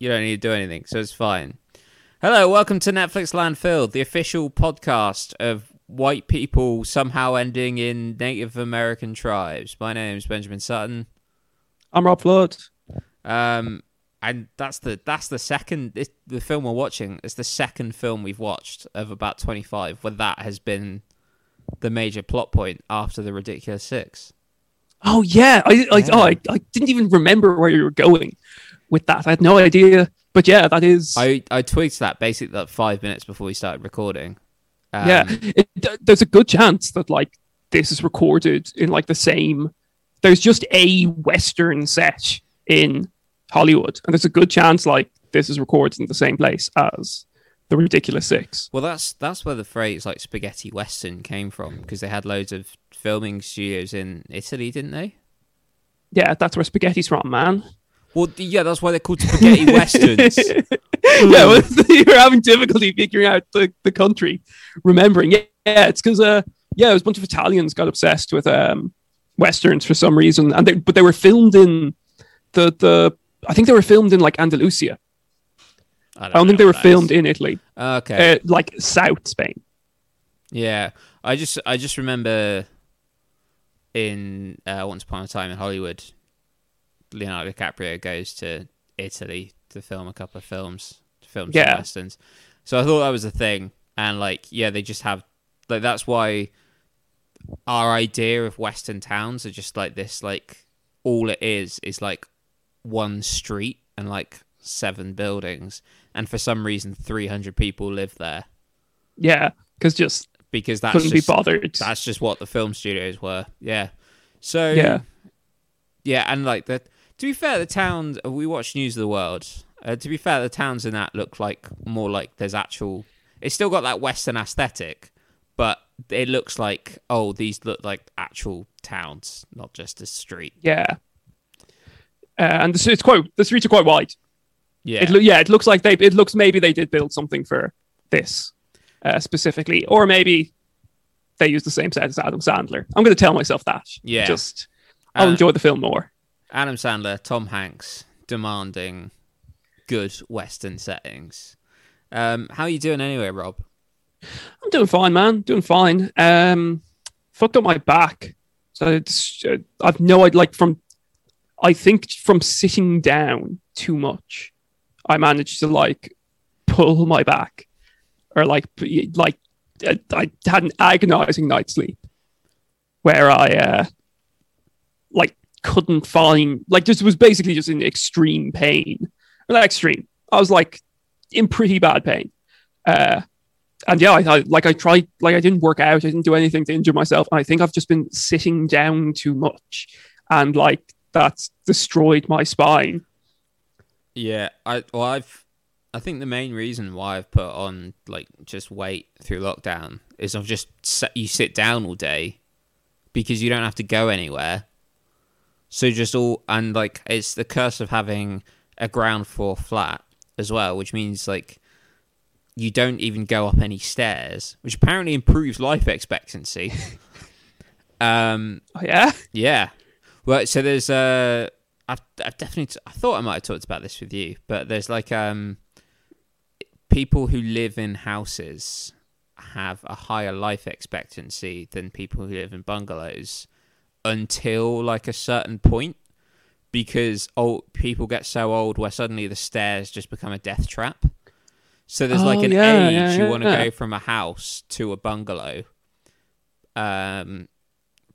You don't need to do anything, so it's fine. Hello, welcome to Netflix Landfill, the official podcast of white people somehow ending in Native American tribes. My name is Benjamin Sutton. I'm Rob Flood. Um, and that's the that's the second it, the film we're watching. It's the second film we've watched of about twenty five where that has been the major plot point after the ridiculous six. Oh yeah, I, I, Yeah. Oh, I, I didn't even remember where you were going with that. I had no idea. But yeah, that is. I I tweeted that basically like five minutes before we started recording. Um, yeah, it, there's a good chance that like this is recorded in like the same. There's just a Western set in Hollywood, and there's a good chance like this is recorded in the same place as the Ridiculous Six. Well, that's that's where the phrase like spaghetti western came from because they had loads of filming studios in Italy, didn't they? Yeah, that's where spaghetti's from, man. Well, yeah, that's why they're called spaghetti westerns. yeah, well, you're having difficulty figuring out the, the country, remembering. Yeah, yeah it's because uh, yeah, it was a bunch of Italians got obsessed with um westerns for some reason, and they, but they were filmed in the the I think they were filmed in like Andalusia. I don't, I don't think they were that is. filmed in Italy, Okay. uh, like South Spain. Yeah, I just I just remember in uh, Once Upon a Time in Hollywood, Leonardo DiCaprio goes to Italy to film a couple of films, films Yeah. westerns. So I thought that was a thing, and like yeah, they just have like that's why our idea of western towns are just like this like all it is is like one street and like seven buildings and for some reason 300 people live there Yeah, because just because that's couldn't just, be bothered. that's just what the film studios were. Yeah. So Yeah. yeah, and like the to be fair, the towns we watched News of the World. Uh, to be fair, the towns in that look like more like there's actual. It's still got that Western aesthetic, but it looks like oh, these look like actual towns, not just a street. Yeah, uh, and the, it's quite the streets are quite wide. Yeah, It loo- yeah, it looks like they. It looks maybe they did build something for this uh, specifically, or maybe they used the same set as Adam Sandler. I'm going to tell myself that. Yeah. just I'll enjoy the film more. Adam Sandler, Tom Hanks, demanding good Western settings. Um, how are you doing anyway, Rob? I'm doing fine, man. Doing fine. Um, fucked up my back, so it's, uh, I've no idea. Like from, I think from sitting down too much, I managed to like pull my back, or like like uh, I had an agonizing night's sleep, where I uh, like couldn't find like just was basically just in extreme pain. Not extreme. I was like in pretty bad pain. Uh, and yeah, I, I like I tried like I didn't work out, I didn't do anything to injure myself. I think I've just been sitting down too much, and like that's destroyed my spine. Yeah, I well, I've I think the main reason why I've put on like just weight through lockdown is I've just you sit down all day because you don't have to go anywhere. So just all and like it's the curse of having a ground floor flat as well, which means like you don't even go up any stairs, which apparently improves life expectancy. um, Oh, yeah, yeah. Well, so there's uh I've, I've definitely I thought I might have talked about this with you, but there's like um people who live in houses have a higher life expectancy than people who live in bungalows until like a certain point because old people get so old where suddenly the stairs just become a death trap. So there's like Oh, an yeah, age yeah, you yeah, want to go from a house to a bungalow. Um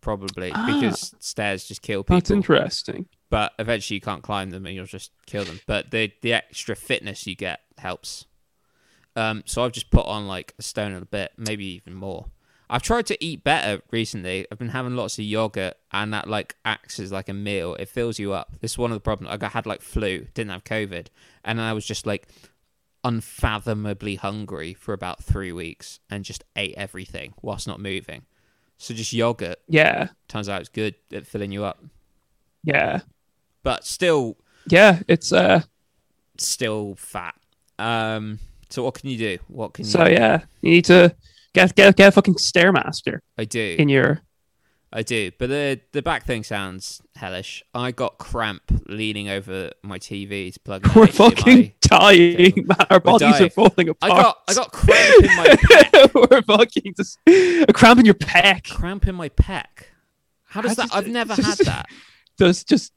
probably Ah. because stairs just kill people that's interesting. but eventually you can't climb them and you'll just kill them. But the the extra fitness you get helps. Um, so I've just put on like a stone and a bit, maybe even more. I've tried to eat better recently. I've been having lots of yogurt, and that like acts as like a meal. It fills you up. This is one of the problems. Like, I had like flu, didn't have COVID, and I was just like unfathomably hungry for about three weeks, and just ate everything whilst not moving. So just yogurt Yeah, turns out it's good at filling you up, yeah, but still yeah. It's uh. still fat. Um, so what can you do? What can So you? yeah, you need to get get get a fucking stairmaster I do. in your I do. But the the back thing sounds hellish. I got cramp leaning over my TV to plug in We're fucking dying, man. Our bodies dying. are falling apart. I got I got cramp in my pec. We're fucking just a cramp in your pec. cramp in my pec. How does that? does I've never had that. There's just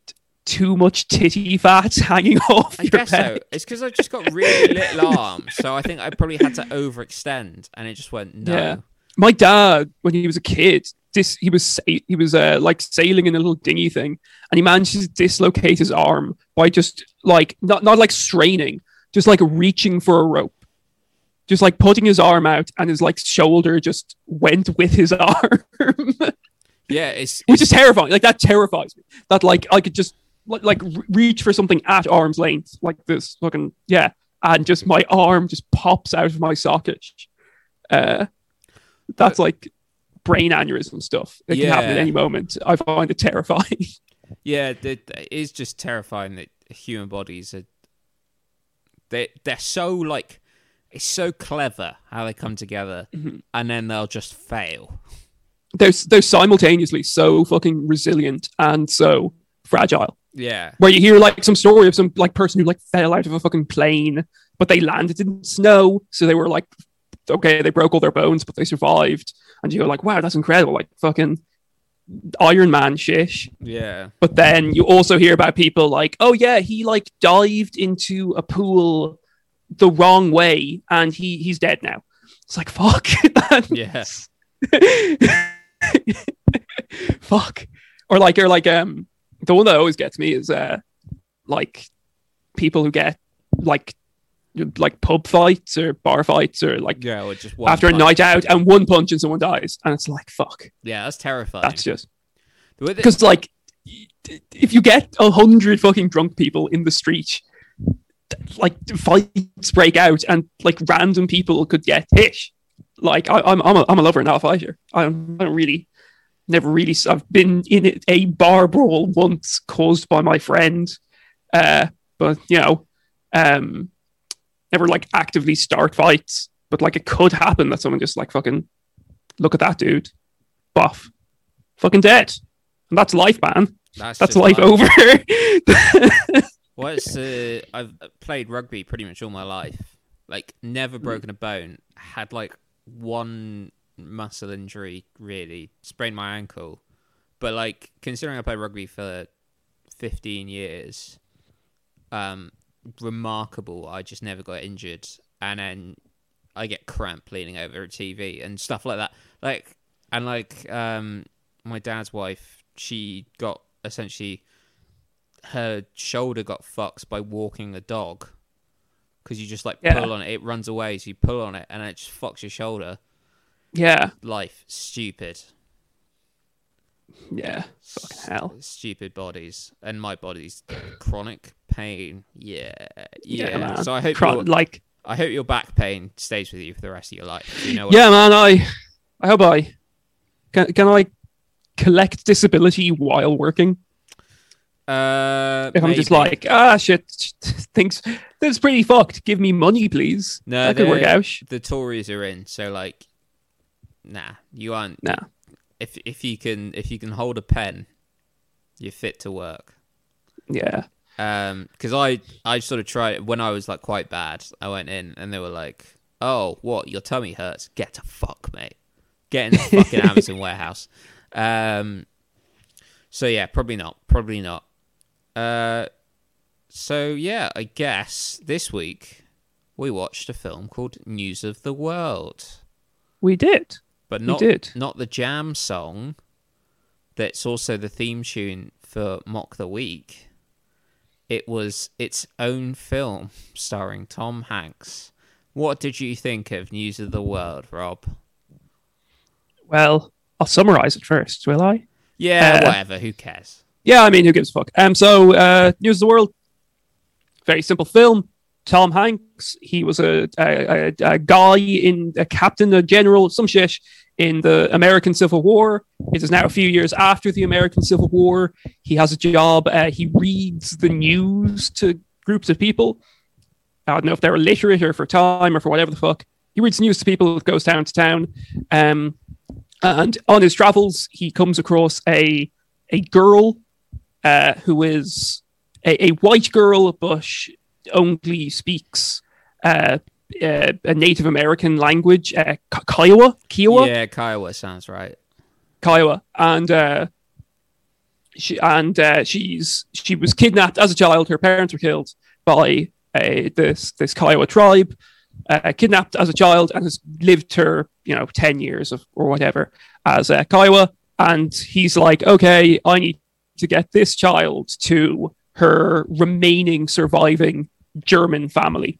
too much titty fat hanging off I your guess so. It's because I've just got really little arms, so I think I probably had to overextend, and it just went no. Yeah. My dad, when he was a kid, this he was he was uh, like sailing in a little dinghy thing, and he managed to dislocate his arm by just like not not like straining, just like reaching for a rope, just like putting his arm out, and his like shoulder just went with his arm, Yeah, it's, which is terrifying. Like that terrifies me. That like I could just like, like reach for something at arm's length, like this fucking yeah, and just my arm just pops out of my socket. Uh, that's like brain aneurysm stuff. It can happen at any moment. I find it terrifying. yeah, it is just terrifying that human bodies are they they're so like it's so clever how they come together, Mm-hmm. and then they'll just fail. they're they're simultaneously so fucking resilient and so fragile. Yeah, Where you hear like some story of some like person who like fell out of a fucking plane, but they landed in snow, so they were like, okay, they broke all their bones, but they survived. And you go like, wow, that's incredible, like fucking Iron Man shish. yeah, But then you also hear about people like, oh yeah, he like dived into a pool the wrong way and he he's dead now. It's like fuck. yes. fuck. Or like or like um the one that always gets me is uh like people who get like like pub fights or bar fights or like Yeah, or just after a night out and one punch and someone dies and it's like fuck. Yeah, that's terrifying. That's just because like if you get a hundred fucking drunk people in the street like fights break out and like random people could get hit like I, i'm I'm a, I'm a lover not a fighter I don't, I don't really never really I've been in a bar brawl once caused by my friend uh but you know um never like actively start fights but like it could happen that someone just like fucking look at that dude buff fucking dead and that's life man that's, that's life like- over. Well, it's, uh, I've played rugby pretty much all my life. Like, never broken a bone. Had like one muscle injury, really. Sprained my ankle. But like, considering I played rugby for 15 years, um, remarkable. I just never got injured. And then I get cramp leaning over a TV and stuff like that. Like, and like, um, my dad's wife, she got essentially her shoulder got fucked by walking a dog because you just like Yeah. pull on it, it runs away, so you pull on it, and it just fucks your shoulder. Yeah, Life, stupid, yeah, fucking hell. stupid bodies, and my body's chronic pain. Yeah, yeah. man. so I hope your, like, I hope your back pain stays with you for the rest of your life. You know yeah, man. I, I hope I can. Can I collect disability while working? Uh, If I'm just like, ah, shit, things that's pretty fucked. Give me money, please. no, that could work out. The Tories are in, so like, nah, you aren't. Nah. If if you can if you can hold a pen, you're fit to work. Yeah, Um, because I I sort of tried when I was like quite bad. I went in and they were like, "Oh, what? Your tummy hurts? Get to fuck, mate. Get in the fucking Amazon warehouse." Um, so yeah, probably not. Probably not. Uh, so yeah, I guess this week we watched a film called News of the World, we did. But not not the jam song. That's also the theme tune for Mock the Week. It was its own film starring Tom Hanks. What did you think of News of the World, Rob? Well, I'll summarize it first, will I? Yeah, Uh, whatever. Who cares? Yeah, I mean, who gives a fuck? Um, so uh, News of the World, very simple film. Tom Hanks, he was a, a, a, guy in a captain, a general, some shit in the American Civil War. It is now a few years after the American Civil War. He has a job. Uh, he reads the news to groups of people. I don't know if they're illiterate or for time or for whatever the fuck. He reads news to people, goes town to town. Um, and on his travels, he comes across a a girl uh, who is a, a white girl, but only speaks uh, uh, a Native American language, uh, Ki- Kiowa, Kiowa, Yeah, Kiowa sounds right. Kiowa, and uh, she and uh, she's she was kidnapped as a child. Her parents were killed by uh, this this Kiowa tribe. Uh, kidnapped as a child and has lived her you know ten years of, or whatever as a Kiowa. And he's like, okay, I need to get this child to her remaining surviving German family.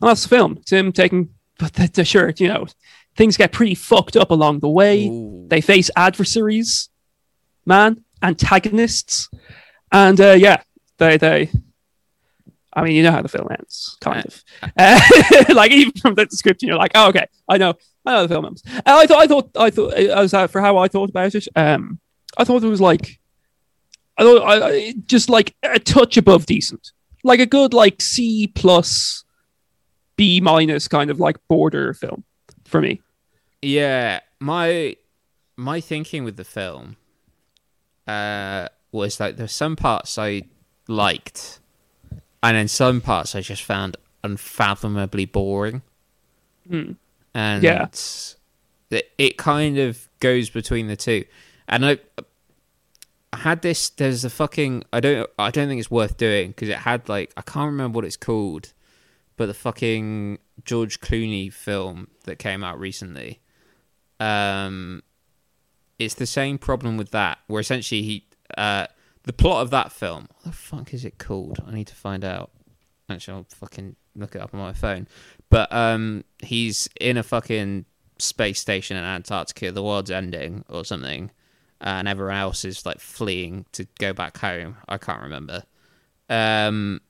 And that's the film. It's him taking, but the, the shirt, you know, things get pretty fucked up along the way. Ooh. They face adversaries, man, antagonists, and uh, yeah, they they. I mean, you know how the film ends, kind of. Uh, like even from the description, you're like, oh, okay, I know, I know the film ends. And I thought, I thought, I thought, as uh, for how I thought about it, um, I thought it was like, I thought, I, I just like a touch above decent, like a good like C plus, B minus kind of like border film for me. Yeah, my my thinking with the film uh, was like there's some parts I liked, and then some parts I just found unfathomably boring. Hmm. And Yeah. it, it kind of goes between the two. And I, I had this. There's a fucking. I don't. I don't think it's worth doing because it had like I can't remember what it's called, but the fucking George Clooney film that came out recently. Um, it's the same problem with that, where essentially he, uh, the plot of that film. What the fuck is it called? I need to find out. Actually, I'll fucking look it up on my phone. But um, he's in a fucking space station in Antarctica. The world's ending or something, and everyone else is like fleeing to go back home. I can't remember. Um,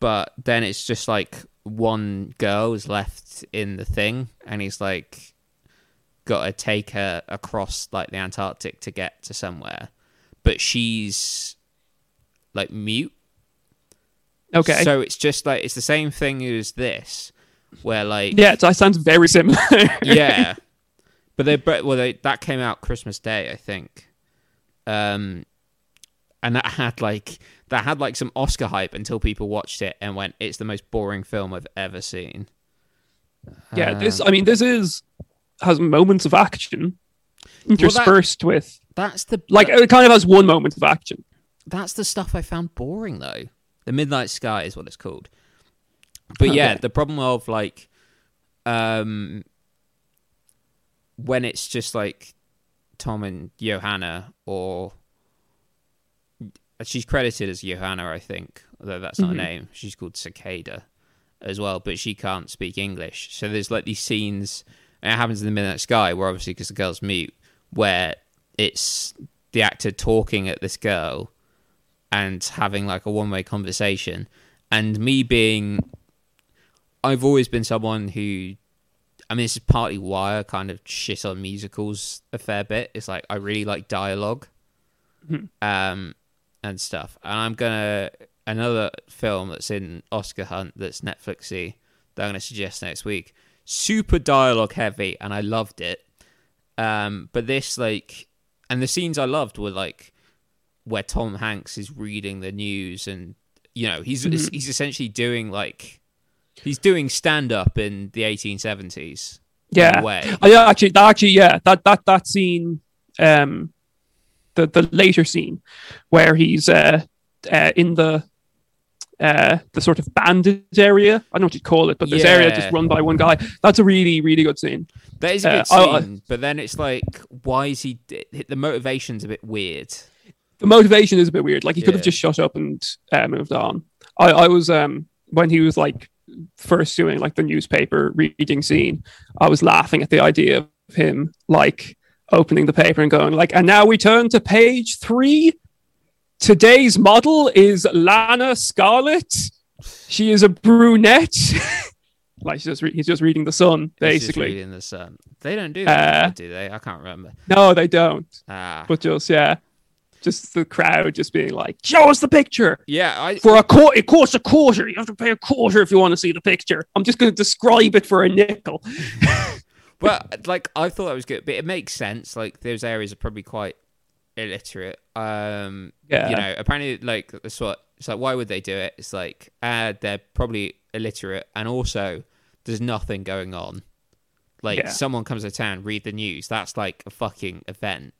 but then it's just like one girl is left in the thing, and he's like got to take her across like the Antarctic to get to somewhere, but she's like mute. Okay. So it's just like it's the same thing as this, where like yeah, it sounds very similar. yeah, but they well they that came out Christmas Day I think, um, and that had like that had like some Oscar hype until people watched it and went it's the most boring film I've ever seen. Yeah, this Um, I mean this is has moments of action interspersed with that's the like it kind of has one moment of action. that's the stuff I found boring though. The Midnight Sky is what it's called. But yeah, the problem of like um when it's just like Tom and Johanna or she's credited as Johanna, I think, although that's not Mhm. a name. She's called Cicada as well, but she can't speak English. So there's like these scenes, and it happens in the Midnight Sky, where obviously because the girl's mute, where it's the actor talking at this girl and having like a one way conversation, and me being, I've always been someone who. I mean, this is partly why I kind of shit on musicals a fair bit. It's like I really like dialogue, Mhm. um, and stuff. And I'm gonna another film that's in Oscar Hunt that's Netflixy that I'm gonna suggest next week. Super dialogue heavy, and I loved it. Um, but this like, and the scenes I loved were like where Tom Hanks is reading the news, and you know he's Mhm. he's essentially doing like he's doing stand up in the 1870s. Yeah. Oh, yeah, actually, that actually, yeah, that that that scene, um, the the later scene where he's uh, uh in the uh the sort of bandit area. I don't know what you'd call it, but this area just run by one guy. That's a really really good scene. That is a good Uh, I- I- scene, but then it's like, why is he? The motivation's a bit weird. The motivation is a bit weird. Like he could have just shut up and uh, moved on. I I was um when he was like first doing like the newspaper reading scene, I was laughing at the idea of him like opening the paper and going like, and now we turn to page three. Today's model is Lana Scarlett. She is a brunette. like he's just, re- he's just reading the sun, basically. reading the sun. They don't do that, Uh, do they? I can't remember. No, they don't. Ah, But just yeah, just the crowd just being like, "Show us the picture." yeah, I For a quarter, it costs a quarter. You have to pay a quarter if you want to see the picture. I'm just going to describe it for a nickel. but like I thought that was good, but it makes sense. Like those areas are probably quite illiterate. Um, Yeah. you know, apparently, like that's what it's like. Why would they do it? It's like, uh, they're probably illiterate, and also there's nothing going on. Like Yeah. someone comes to town, read the news. That's like a fucking event.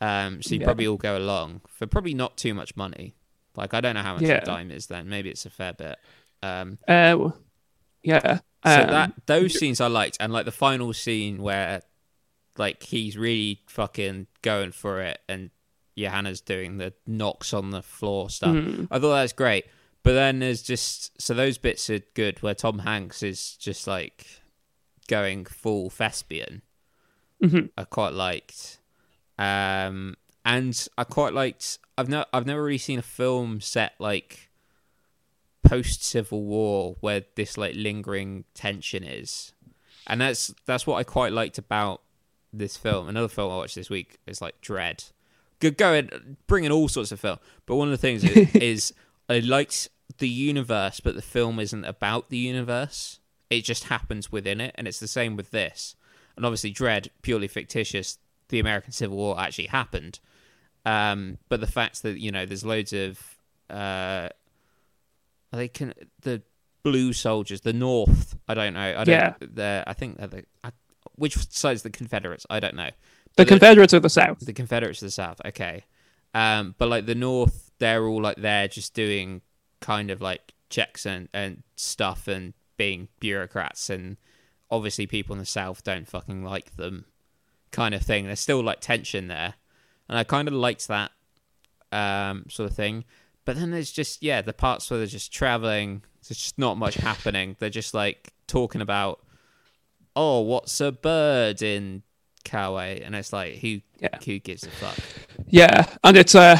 Um, so you Yeah. probably all go along for probably not too much money. Like I don't know how much Yeah. a dime is then. Maybe it's a fair bit. Um, Uh, yeah. so Um, that those scenes I liked, and like the final scene where like he's really fucking going for it, and Johanna's doing the knocks on the floor stuff. mm, I thought that was great. But then there's just so those bits are good where Tom Hanks is just like going full thespian. mhm. I quite liked, um, and I quite liked. I've no, I've never really seen a film set like post Civil War where this like lingering tension is, and that's that's what I quite liked about this film. Another film I watched this week is like Dredd. Good going, bringing all sorts of film. But one of the things is, is I liked the universe, but the film isn't about the universe. It just happens within it, and it's the same with this. And obviously, Dredd, purely fictitious. The American Civil War actually happened, um, but the fact that you know there's loads of uh, they can the blue soldiers, the North. I don't know. I don't. Yeah. The I think they're the I, which side's the Confederates? I don't know. the Confederates are the South. the Confederates of the South. Okay. Um, but like the North, they're all like they're just doing kind of like checks and, and stuff and being bureaucrats and obviously people in the South don't fucking like them kind of thing. There's still like tension there. And I kind of liked that um, sort of thing. But then there's just yeah, the parts where they're just traveling, there's just not much happening. They're just like talking about oh, what's a bird in Kiowa? And it's like who Yeah. who gives a fuck? Yeah, and it's uh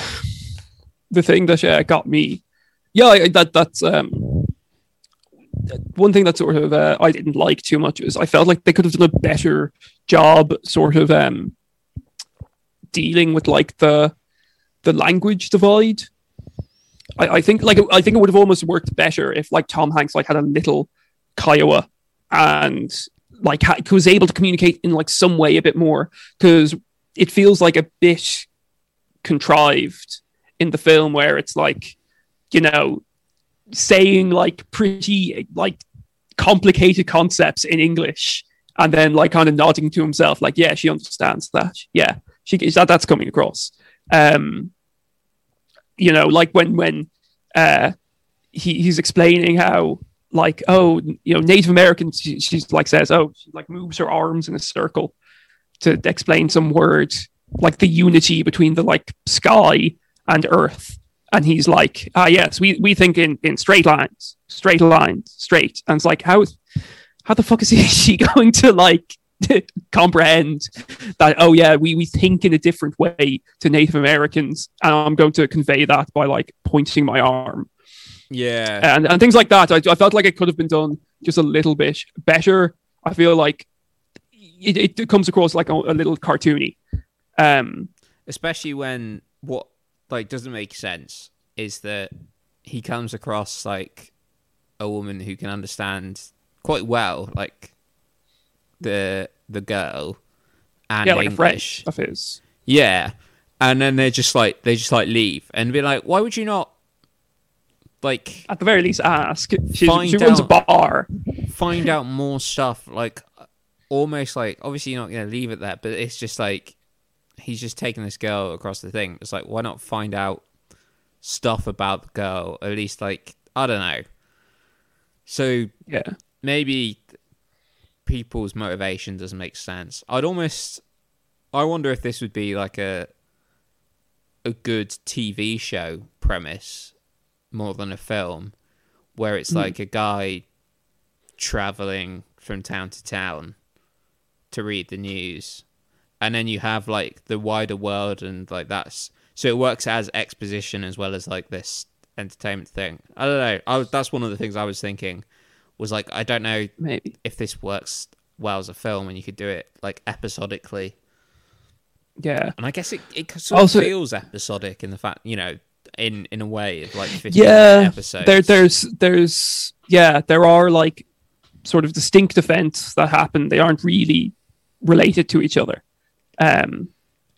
the thing that uh, got me. Yeah, that that's um one thing that sort of uh, I didn't like too much is I felt like they could have done a better job, sort of um dealing with like the the language divide. I, I think like I think it would have almost worked better if like Tom Hanks like had a little Kiowa and like ha- was able to communicate in like some way a bit more because it feels like a bit contrived in the film where it's like you know saying like pretty like complicated concepts in english and then like kind of nodding to himself like yeah she understands that. Yeah she that that's coming across. Um you know like when when uh he, he's explaining how like oh you know native americans she, she's like says oh she like moves her arms in a circle to explain some word like the unity between the like sky and earth and he's like ah yes we we think in in straight lines straight lines straight and it's like how how the fuck is he, she going to like comprehend that oh yeah we we think in a different way to native americans and i'm going to convey that by like pointing my arm Yeah. and, and things like that. I, I felt like it could have been done just a little bit better. I feel like it, it comes across like a, a little cartoony. Um, especially when what like doesn't make sense is that he comes across like a woman who can understand quite well like the the girl and yeah, like English. of his. Yeah. And then they're just like they just like leave and be like, why would you not like At the very least, ask. She, Find she runs a out- bar. find out more stuff like almost like obviously you're not gonna leave it there, but it's just like he's just taking this girl across the thing. It's like why not find out stuff about the girl? At least like I don't know. So Yeah, maybe people's motivation doesn't make sense. I'd almost I wonder if this would be like a a good TV show premise more than a film where it's Hmm. like a guy traveling from town to town to read the news and then you have like the wider world and like that's so it works as exposition as well as like this entertainment thing. I don't know. I was, that's one of the things I was thinking was like I don't know maybe. if this works well as a film and you could do it like episodically. Yeah, And I guess it it sort Also- of feels episodic in the fact you know in in a way of like 15 yeah. episodes. There, there's, there's, yeah, there are like sort of distinct events that happen. They aren't really related to each other. Um,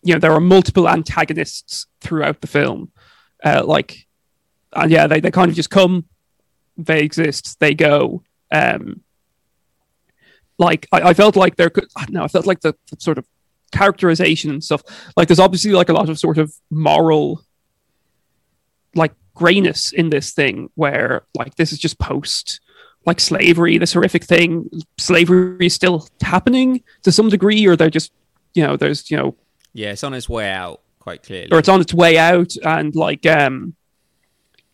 you know, there are multiple antagonists throughout the film. Uh, like, and yeah, they, they kind of just come, they exist, they go. Um, like, I, I felt like there could, no I felt like the, the sort of characterization and stuff. Like, there's obviously like a lot of sort of moral, like, grayness in this thing where, like, this is just post like slavery, this horrific thing. Slavery is still happening to some degree, or they're just, you know, there's, you know, Yeah, it's on its way out quite clearly. or it's on its way out, and like, um,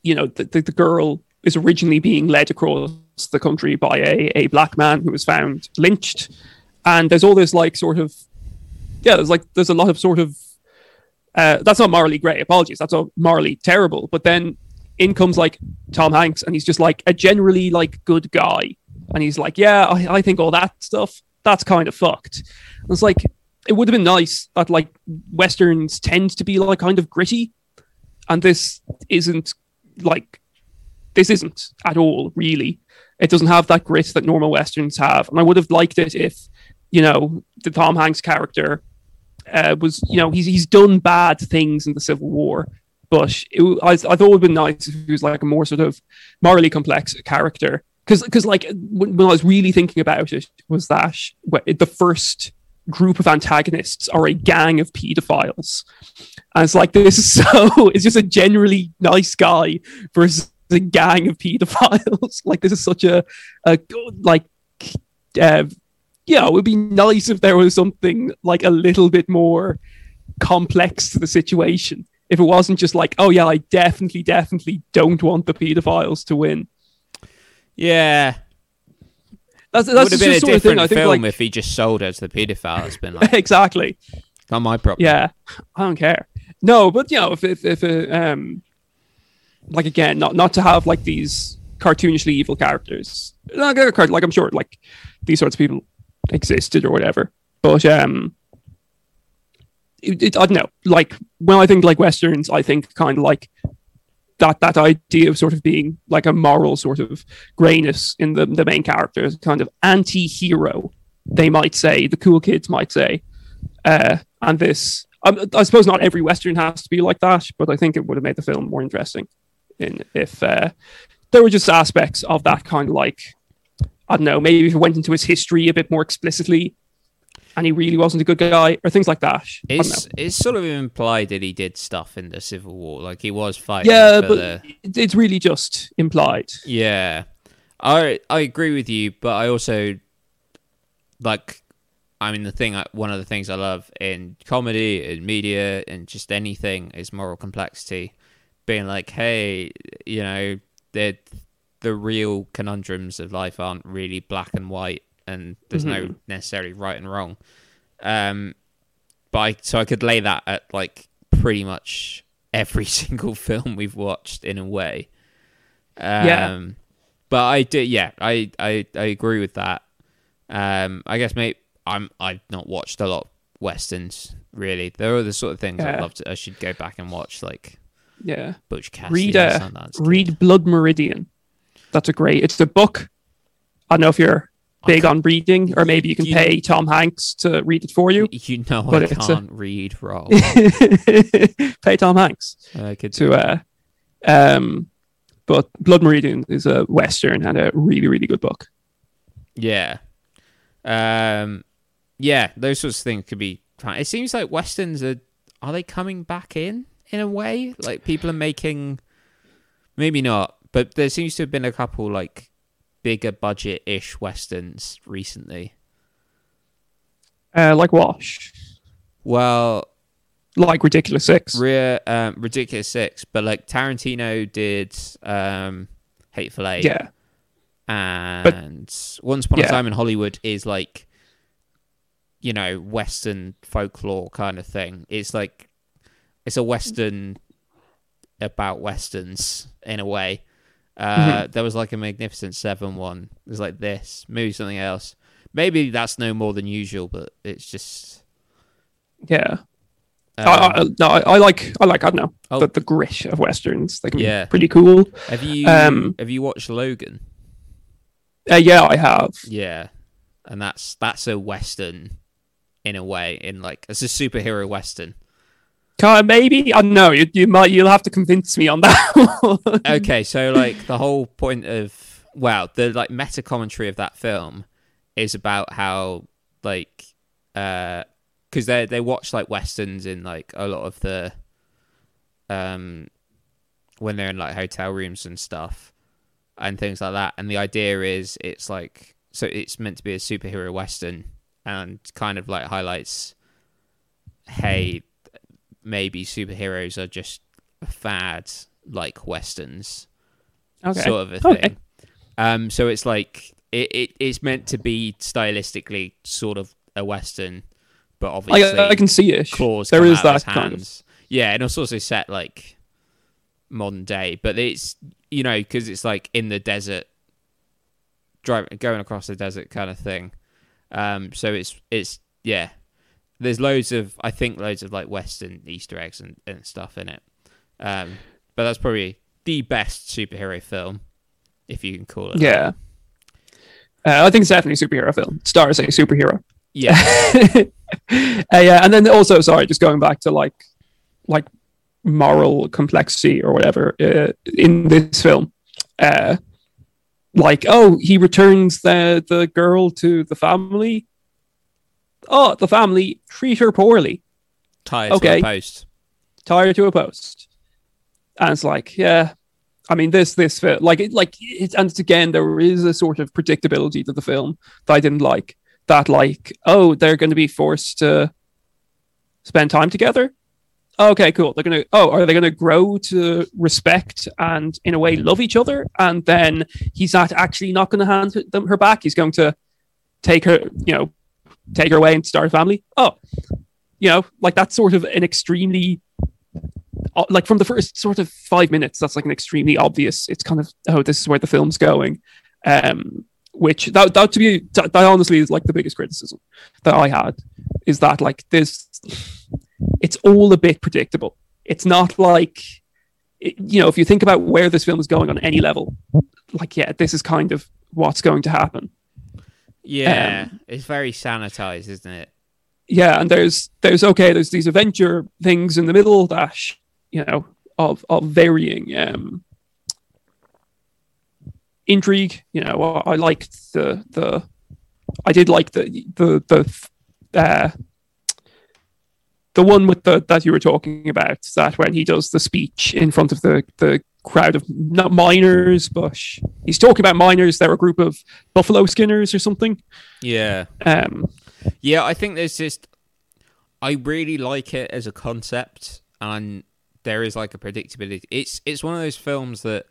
you know, the, the, the girl is originally being led across the country by a, a black man who was found lynched, and there's all this like sort of, yeah, there's like there's a lot of sort of, uh, that's not morally great. Apologies, that's not morally terrible. But then in comes like Tom Hanks, and he's just like a generally like good guy, and he's like, yeah, I, I think all that stuff that's kind of fucked. And it's like it would have been nice that like westerns tend to be like kind of gritty, and this isn't like this isn't at all really. It doesn't have that grit that normal westerns have, and I would have liked it if you know the Tom Hanks character uh, was you know he's he's done bad things in the Civil War, but it, I, I thought it would been nice if he was like a more sort of morally complex character. Because, because like when, when I was really thinking about it, was that the first group of antagonists are a gang of pedophiles, and it's like this is so. It's just a generally nice guy versus a gang of pedophiles. like this is such a, a like, uh, yeah, it would be nice if there was something like a little bit more complex to the situation if it wasn't just like, oh yeah, I definitely, definitely don't want the pedophiles to win. yeah, That's would that's have just been a the sort of thing different I think film like if he just sold her to the paedophile. It's been like, exactly. not my problem. Yeah, I don't care. No, but you know, if if if uh, um, like again, not not to have like these cartoonishly evil characters. Cart- Like I'm sure, like these sorts of people existed or whatever. But um, it, it, I don't know. Like when I think like westerns, I think kind of like that that idea of sort of being like a moral sort of grayness in the the main characters, kind of anti-hero. They might say the cool kids might say, uh, and this. Um, I suppose not every western has to be like that, but I think it would have made the film more interesting in if uh, there were just aspects of that kind of like I don't know, maybe if it went into his history a bit more explicitly, and he really wasn't a good guy, or things like that. It's it's sort of implied that he did stuff in the Civil War, like he was fighting. Yeah, for but the- it's really just implied. Yeah, I I agree with you, but I also like. I mean, the thing, I- one of the things I love in comedy, in media, and just anything is moral complexity. Being like, hey, you know, the the real conundrums of life aren't really black and white, and there's no necessarily right and wrong. Um, but I, so I could lay that at like pretty much every single film we've watched in a way. Um, Yeah. But I do, yeah, I, I, I agree with that. Um, I guess maybe I'm I've not watched a lot of westerns really. There are the sort of things I'd love to. I should go back and watch like Yeah. Butch Cassidy. Read uh, read Blood Meridian. That's a great. It's a book. I don't know if you're big on reading, or maybe you can You- pay Tom Hanks to read it for you. You know but I a- can't read, Rob. pay Tom Hanks I could to uh um but Blood Meridian is a western and a really really good book. Yeah. Um yeah, those sorts of things could be fun. It seems like westerns are are they coming back in in a way? Like people are making maybe not, but there seems to have been a couple like bigger budget ish westerns recently. Uh like Wash. Well, Like Ridiculous Six. Rear um, Ridiculous Six, but like Tarantino did um Hateful Eight. yeah. and Once Upon a Time in Hollywood is like, you know, Western folklore kind of thing. It's like, it's a Western about Westerns in a way. Uh, Mm-hmm. There was like a Magnificent Seven one. It was like this, maybe something else. Maybe that's no more than usual, but it's just. Yeah. Um, I, I, no, I, I like I like I don't know Oh. the, the grit of westerns. They can Yeah. be pretty cool. have you um, have you watched Logan? Uh, yeah, I have. Yeah, and that's that's a western in a way. In like it's a superhero western. Kind maybe I don't know. You, you might you'll have to convince me on that. okay, so like the whole point of well, the like meta commentary of that film is about how like uh because they they watch like westerns in like a lot of the um when they're in like hotel rooms and stuff and things like that and the idea is it's like so it's meant to be a superhero western and kind of like highlights hey maybe superheroes are just a fad like westerns okay. sort of a Okay. thing um so it's like it, it it's meant to be stylistically sort of a western but obviously I, I can see it. claws There is out of his that kind of- Yeah, and it's also set like modern day, but it's you know because it's like in the desert, driving going across the desert kind of thing. Um, so it's it's yeah. There's loads of I think loads of like Western Easter eggs and, and stuff in it. Um, but that's probably the best superhero film, if you can call it. Yeah. Uh, I think it's definitely a superhero film. Stars a superhero. yeah, uh, yeah, and then also, sorry, just going back to like, like moral complexity or whatever uh, in this film. Uh, like, oh, he returns the the girl to the family. Oh, the family treat her poorly, tied Okay. to a post. tie her to a post, and it's like, yeah. I mean, this this film, like it, like it, and it's again, there is a sort of predictability to the film that I didn't like. That like, oh, they're going to be forced to spend time together. Okay, cool. They're gonna. Oh, are they gonna grow to respect and in a way love each other? And then he's not actually not going to hand them her back. He's going to take her, you know, take her away and start a family. Oh, you know, like that's sort of an extremely uh, like from the first sort of five minutes, that's like an extremely obvious. It's kind of oh, this is where the film's going. Um, which that that to be that, that honestly is like the biggest criticism that I had is that like this, it's all a bit predictable. It's not like you know if you think about where this film is going on any level, like yeah, this is kind of what's going to happen. Yeah, Um, it's very sanitized, isn't it? yeah, and there's there's okay, there's these adventure things in the middle that you know of of varying um intrigue. You know, I, I liked the the I did like the the the uh the one with the that you were talking about that when he does the speech in front of the the crowd of not miners but he's talking about miners they're a group of buffalo skinners or something Yeah. um Yeah, I think there's just I really like it as a concept and there is like a predictability. It's it's one of those films that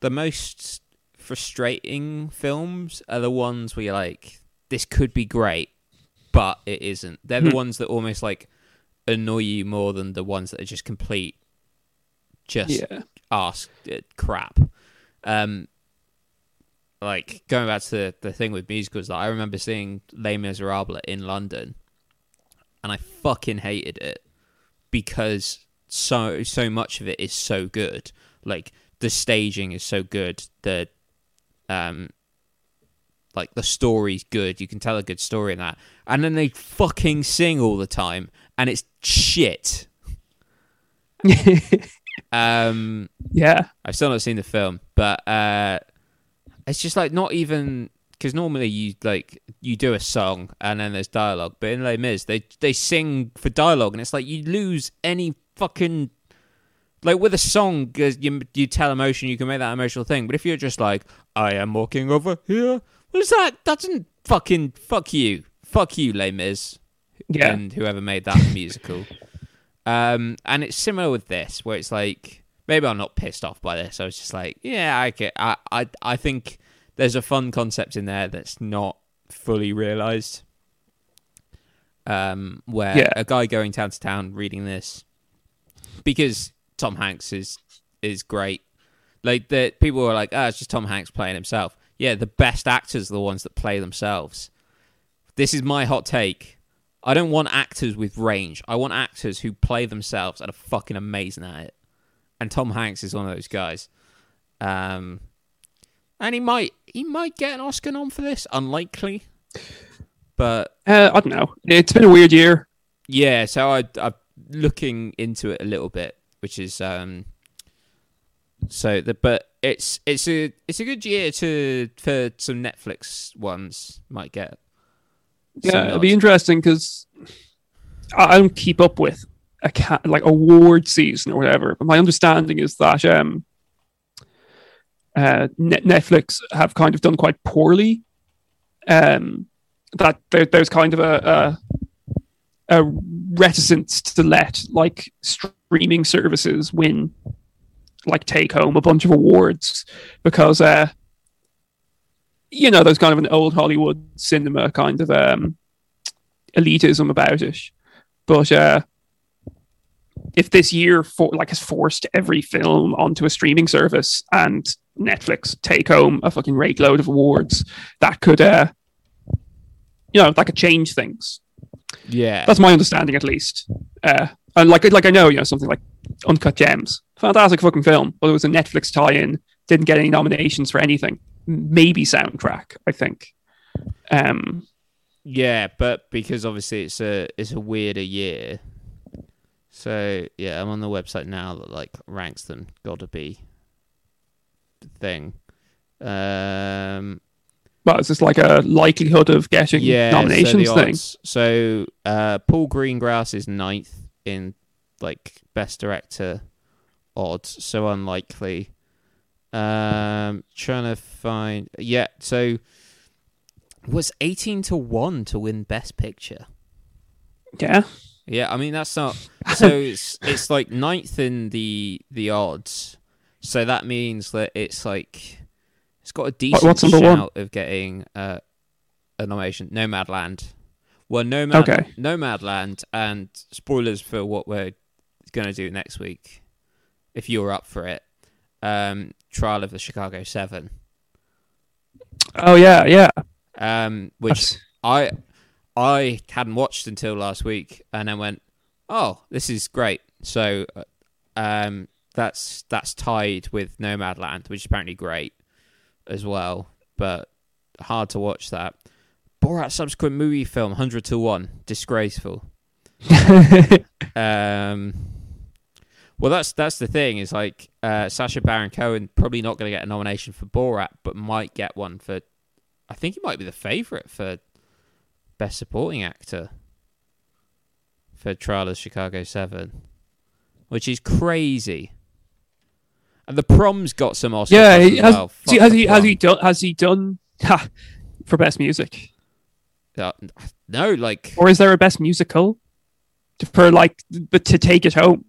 the most frustrating films are the ones where you're like this could be great but it isn't. They're the Hmm. ones that almost like annoy you more than the ones that are just complete just yeah uh, crap. Um, like going back to the, the thing with musicals, like I remember seeing Les Miserables in London, and I fucking hated it because so so much of it is so good. Like the staging is so good. The um, like the story's good. You can tell a good story in that, and then they fucking sing all the time, and it's shit. Um. yeah I've still not seen the film, but uh, it's just like not even because normally you like you do a song and then there's dialogue, but in Les Mis they they sing for dialogue and it's like you lose any fucking like with a song you you tell emotion you can make that emotional thing, but if you're just like I am walking over here, what is that? That doesn't fucking fuck you, fuck you, Les Mis yeah and whoever made that musical. Um, and it's similar with this, where it's like maybe I'm not pissed off by this. I was just like, yeah, I get, I, I, I think there's a fun concept in there that's not fully realized. Um, where Yeah. a guy going town to town reading this because Tom Hanks is is great. Like the people were like, "Ah, it's just Tom Hanks playing himself." Yeah, the best actors are the ones that play themselves. This is my hot take. I don't want actors with range. I want actors who play themselves and are fucking amazing at it. And Tom Hanks is one of those guys. Um, and he might he might get an Oscar nom for this. Unlikely, but Uh, I don't know. It's been a weird year. yeah. So I I'm looking into it a little bit, which is um. So the but it's it's a it's a good year to for some Netflix ones might get. Yeah, it'll be interesting because I don't keep up with a like award season or whatever. But my understanding is that um, uh, Netflix have kind of done quite poorly. Um, that there, there's kind of a, a a reticence to let like streaming services win like take home a bunch of awards because uh you know there's kind of an old hollywood cinema kind of um elitism about it but uh if this year for like has forced every film onto a streaming service and netflix take home a fucking rate load of awards that could uh you know that could change things Yeah, that's my understanding, at least. Uh, and like, like I know, you know, something like Uncut Gems, fantastic fucking film, but it was a Netflix tie-in. Didn't get any nominations for anything. Maybe soundtrack, I think. Um, Yeah, but because obviously it's a it's a weirder year. So yeah, I'm on the website now that like ranks them. Gotta be thing. Um, but it's just like a likelihood of getting yeah, nominations so thing. So uh, Paul Greengrass is ninth in like best director odds. So unlikely. Um, trying to find yeah. So was eighteen to one to win best picture. Yeah, Yeah, I mean that's not so it's it's like ninth in the the odds. So that means that it's like it's got a decent what's number one? of getting uh, a nomination. Nomadland. Well, Nomad Okay. Nomadland and spoilers for what we're gonna do next week, if you're up for it. Um, Trial of the Chicago Seven. Oh yeah, yeah. Um, which I I hadn't watched until last week, and then went, "Oh, this is great." So, uh, um, that's that's tied with Nomadland, which is apparently great as well, but hard to watch that. Borat subsequent movie film, hundred to one, disgraceful. Um, well, that's that's the thing is like uh, Sacha Baron Cohen probably not going to get a nomination for Borat, but might get one for. I think he might be the favorite for best supporting actor for Trial of Chicago Seven, which is crazy. And the prom's got some Oscar yeah, he- has, well. see, has he has he done has he done ha, for best music, Uh, no, like or is there a best musical for like to take it home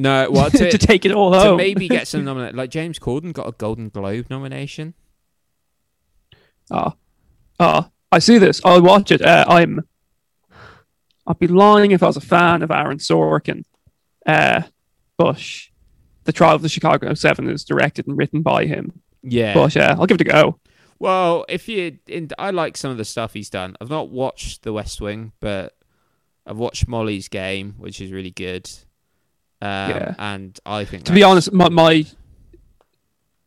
no. Well, to, to, take it all home. to home? maybe get some nomination. Like James Corden got a Golden Globe nomination. Oh, oh, I see this. I'll watch it. Uh, I'm. I'd be lying if I was a fan of Aaron Sorkin. Uh, Bush, the Trial of the Chicago Seven is directed and written by him. Yeah. But uh, I'll give it a go. Well, if you, in, I like some of the stuff he's done. I've not watched The West Wing, but I've watched Molly's Game, which is really good. Um, Yeah. and I think To be honest, my, my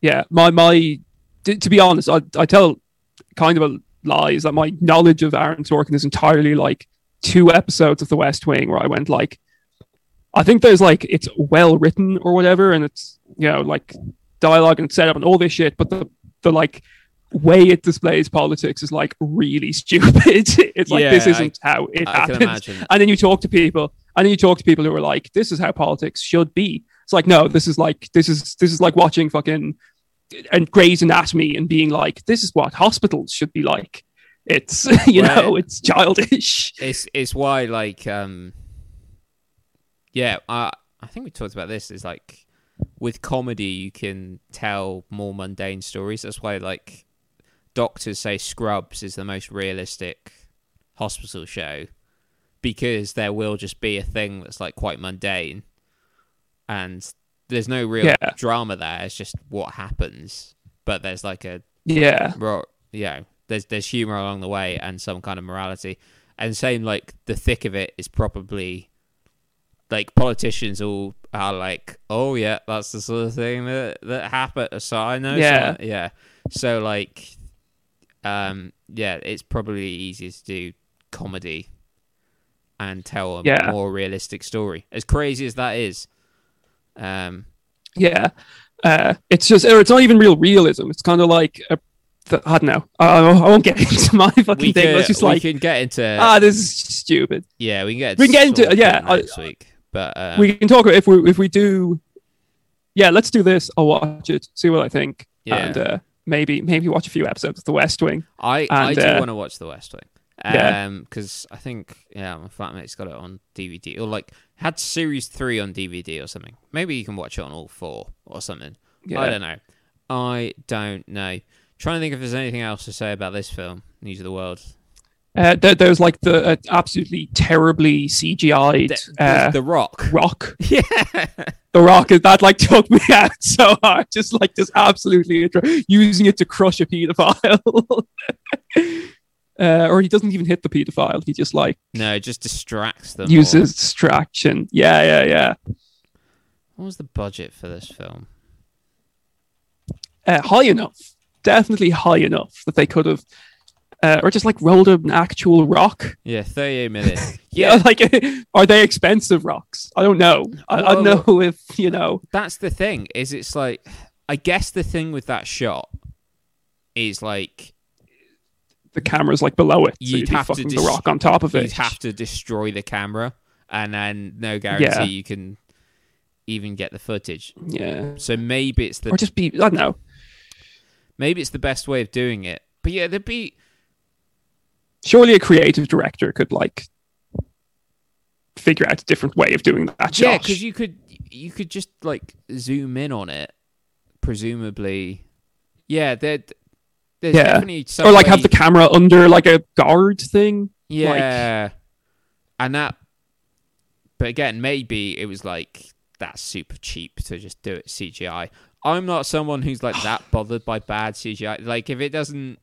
yeah, my my. To, to be honest, I I tell kind of a lie is that my knowledge of Aaron Sorkin is entirely like two episodes of The West Wing where I went like, I think there's like it's well written or whatever, and it's you know like dialogue and setup and all this shit, but the the like way it displays politics is like really stupid. it's like this isn't how it I happens. And then you talk to people, and then you talk to people who are like, "This is how politics should be." It's like, no, this is like this is this is like watching fucking and Grey's Anatomy and being like, "This is what hospitals should be like." It's you Well, know, it's childish. It's it's why like um, yeah. I I think we talked about this. Is like with comedy you can tell more mundane stories. That's why like doctors say Scrubs is the most realistic hospital show because there will just be a thing that's like quite mundane and there's no real Yeah. drama there it's just what happens but there's like a Yeah, you know there's there's humor along the way and some kind of morality and same like the thick of it is probably like politicians all are like oh yeah that's the sort of thing that that happened so i know Yeah. someone- yeah so like um, yeah, it's probably easier to do comedy and tell a Yeah. more realistic story. As crazy as that is, um, Yeah, uh, it's just, or it's not even real realism. It's kind of like, a, the, I don't know. I, I won't get into my fucking we, thing. can, It's just we like, can get into ah, this is stupid. yeah, we can get we can get into- yeah, I- next week, but um, we can talk about if we if we do. Yeah, let's do this. I'll watch it, see what I think, Yeah. and uh, maybe maybe watch a few episodes of The West Wing. I I do uh, want to watch The West Wing. Yeah. Um, because I think yeah, my flatmate's got it on DVD or like had series three on DVD or something. Maybe you can watch it on all four or something. Yeah. I don't know. I don't know. Trying to think if there's anything else to say about this film, News of the World. Uh, there, there's like the uh, absolutely terribly CGI'd The, uh, the Rock. rock. Yeah. The rock is that like took me out so hard. Just like just absolutely using it to crush a paedophile. uh, or he doesn't even hit the paedophile. He just like no, it just distracts them. uses more. distraction. Yeah, yeah, yeah. What was the budget for this film? Uh, high enough, definitely high enough that they could have. Uh, or just like rolled an actual rock. Yeah, 38 million. Yeah, yeah, like are they expensive rocks? I don't know. I, I don't know if you know. that's the thing. Is it's like, I guess the thing with that shot is like the camera's like below it. so You'd you'd have to dis- the rock on top of it. you'd have to destroy the camera, and then no guarantee Yeah. you can even get the footage. yeah, So maybe it's the or just be. I don't know. maybe it's the best way of doing it. But yeah, there'd be Surely a creative director could like figure out a different way of doing that yeah, because you could you could just like zoom in on it, presumably. Yeah, there. There's Yeah. definitely or like have the camera under like a guard thing. Yeah. and that but again, maybe it was like that's super cheap to just do it CGI. I'm not someone who's like that bothered by bad CGI. Like if it doesn't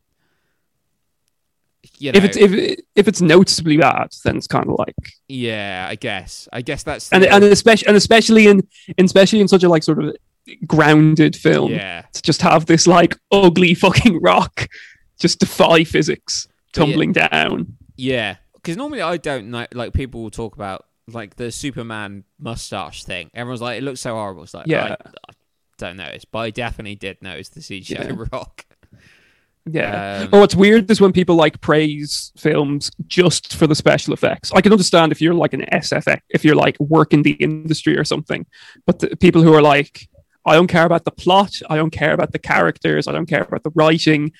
you know, If it's if it- if it's noticeably bad, then it's kind of like yeah, I guess. I guess that's and the- and especially and especially in especially in such a like sort of grounded film yeah. to just have this like ugly fucking rock just defy physics But yeah- tumbling down. Yeah, because normally I don't know. Like people will talk about like the Superman mustache thing. Everyone's like, it looks so horrible. It's like, Yeah. I, I don't notice, but I definitely did notice the CGI Yeah. rock. Yeah. Um, or what's weird is when people like praise films just for the special effects. I can understand if you're like an SFX, if you're like work in the industry or something, but the people who are like, I don't care about the plot, I don't care about the characters, I don't care about the writing.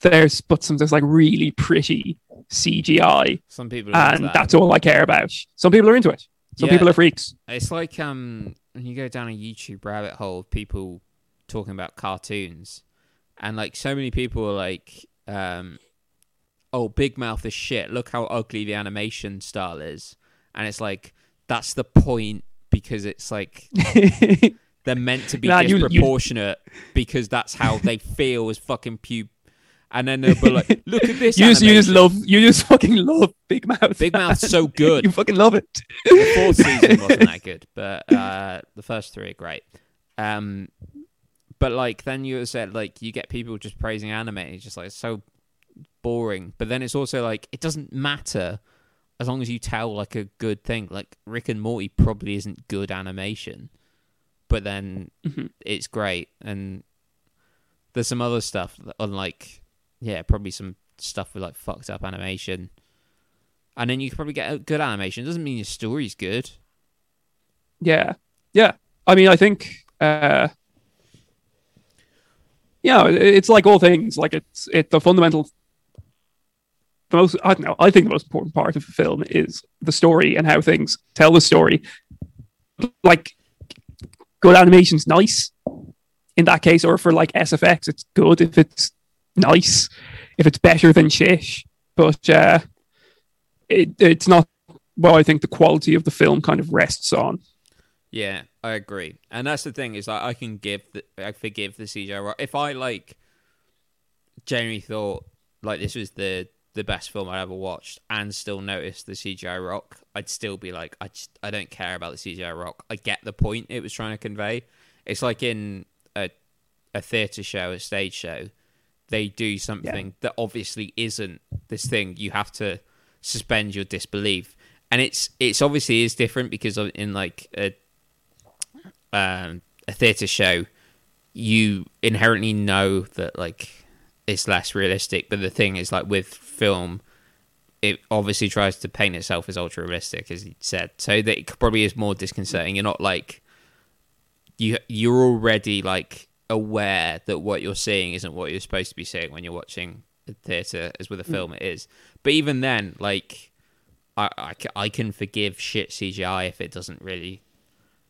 There's but some there's like really pretty CGI, Some people, are into and that. that's all I care about. Some people are into it. Some Yeah. people are freaks. It's like um when you go down a YouTube rabbit hole of people talking about cartoons, and like so many people are like, um, "Oh, Big Mouth is shit. Look how ugly the animation style is," and it's like that's the point because it's like they're meant to be Nah, you- you- disproportionate because that's how they feel as fucking pube. And then they'll be like, "Look at this." you just you just love you just fucking love Big Mouth. Big Mouth's so good. you fucking love it. the fourth season wasn't that good, but uh, the first three are great. Um, but like then you said like you get people just praising anime, it's just like it's so boring. But then it's also like it doesn't matter as long as you tell like a good thing. Like Rick and Morty probably isn't good animation, but then Mhm. it's great. And there's some other stuff unlike, yeah, probably some stuff with like fucked up animation. And then you could probably get a good animation. It doesn't mean your story's good. Yeah, yeah. I mean, I think, uh, yeah, it's like all things. Like it's it the fundamental, the most. I don't know. I think the most important part of a film is the story and how things tell the story. Like, good animation's nice in that case, or for like SFX, it's good if it's nice, if it's better than shit. But uh, it it's not what I think the quality of the film kind of rests on. Yeah, I agree. And that's the thing is like I can give the I forgive the CGI. If I like generally thought like this was the the best film I'd ever watched and still noticed the CGI rock, I'd still be like I just I don't care about the CGI rock. I get the point it was trying to convey. It's like in a a theater show, a stage show, they do something that obviously isn't this thing, you have to suspend your disbelief. And it's it's obviously is different because in like a um, a theater show, you inherently know that like it's less realistic. But the thing is, like with film, it obviously tries to paint itself as ultra realistic, as you said. So that it probably is more disconcerting. You're not like you you're already like aware that what you're seeing isn't what you're supposed to be seeing when you're watching the theater as with a mm. film it is but even then like I, I, I can forgive shit cgi if it doesn't really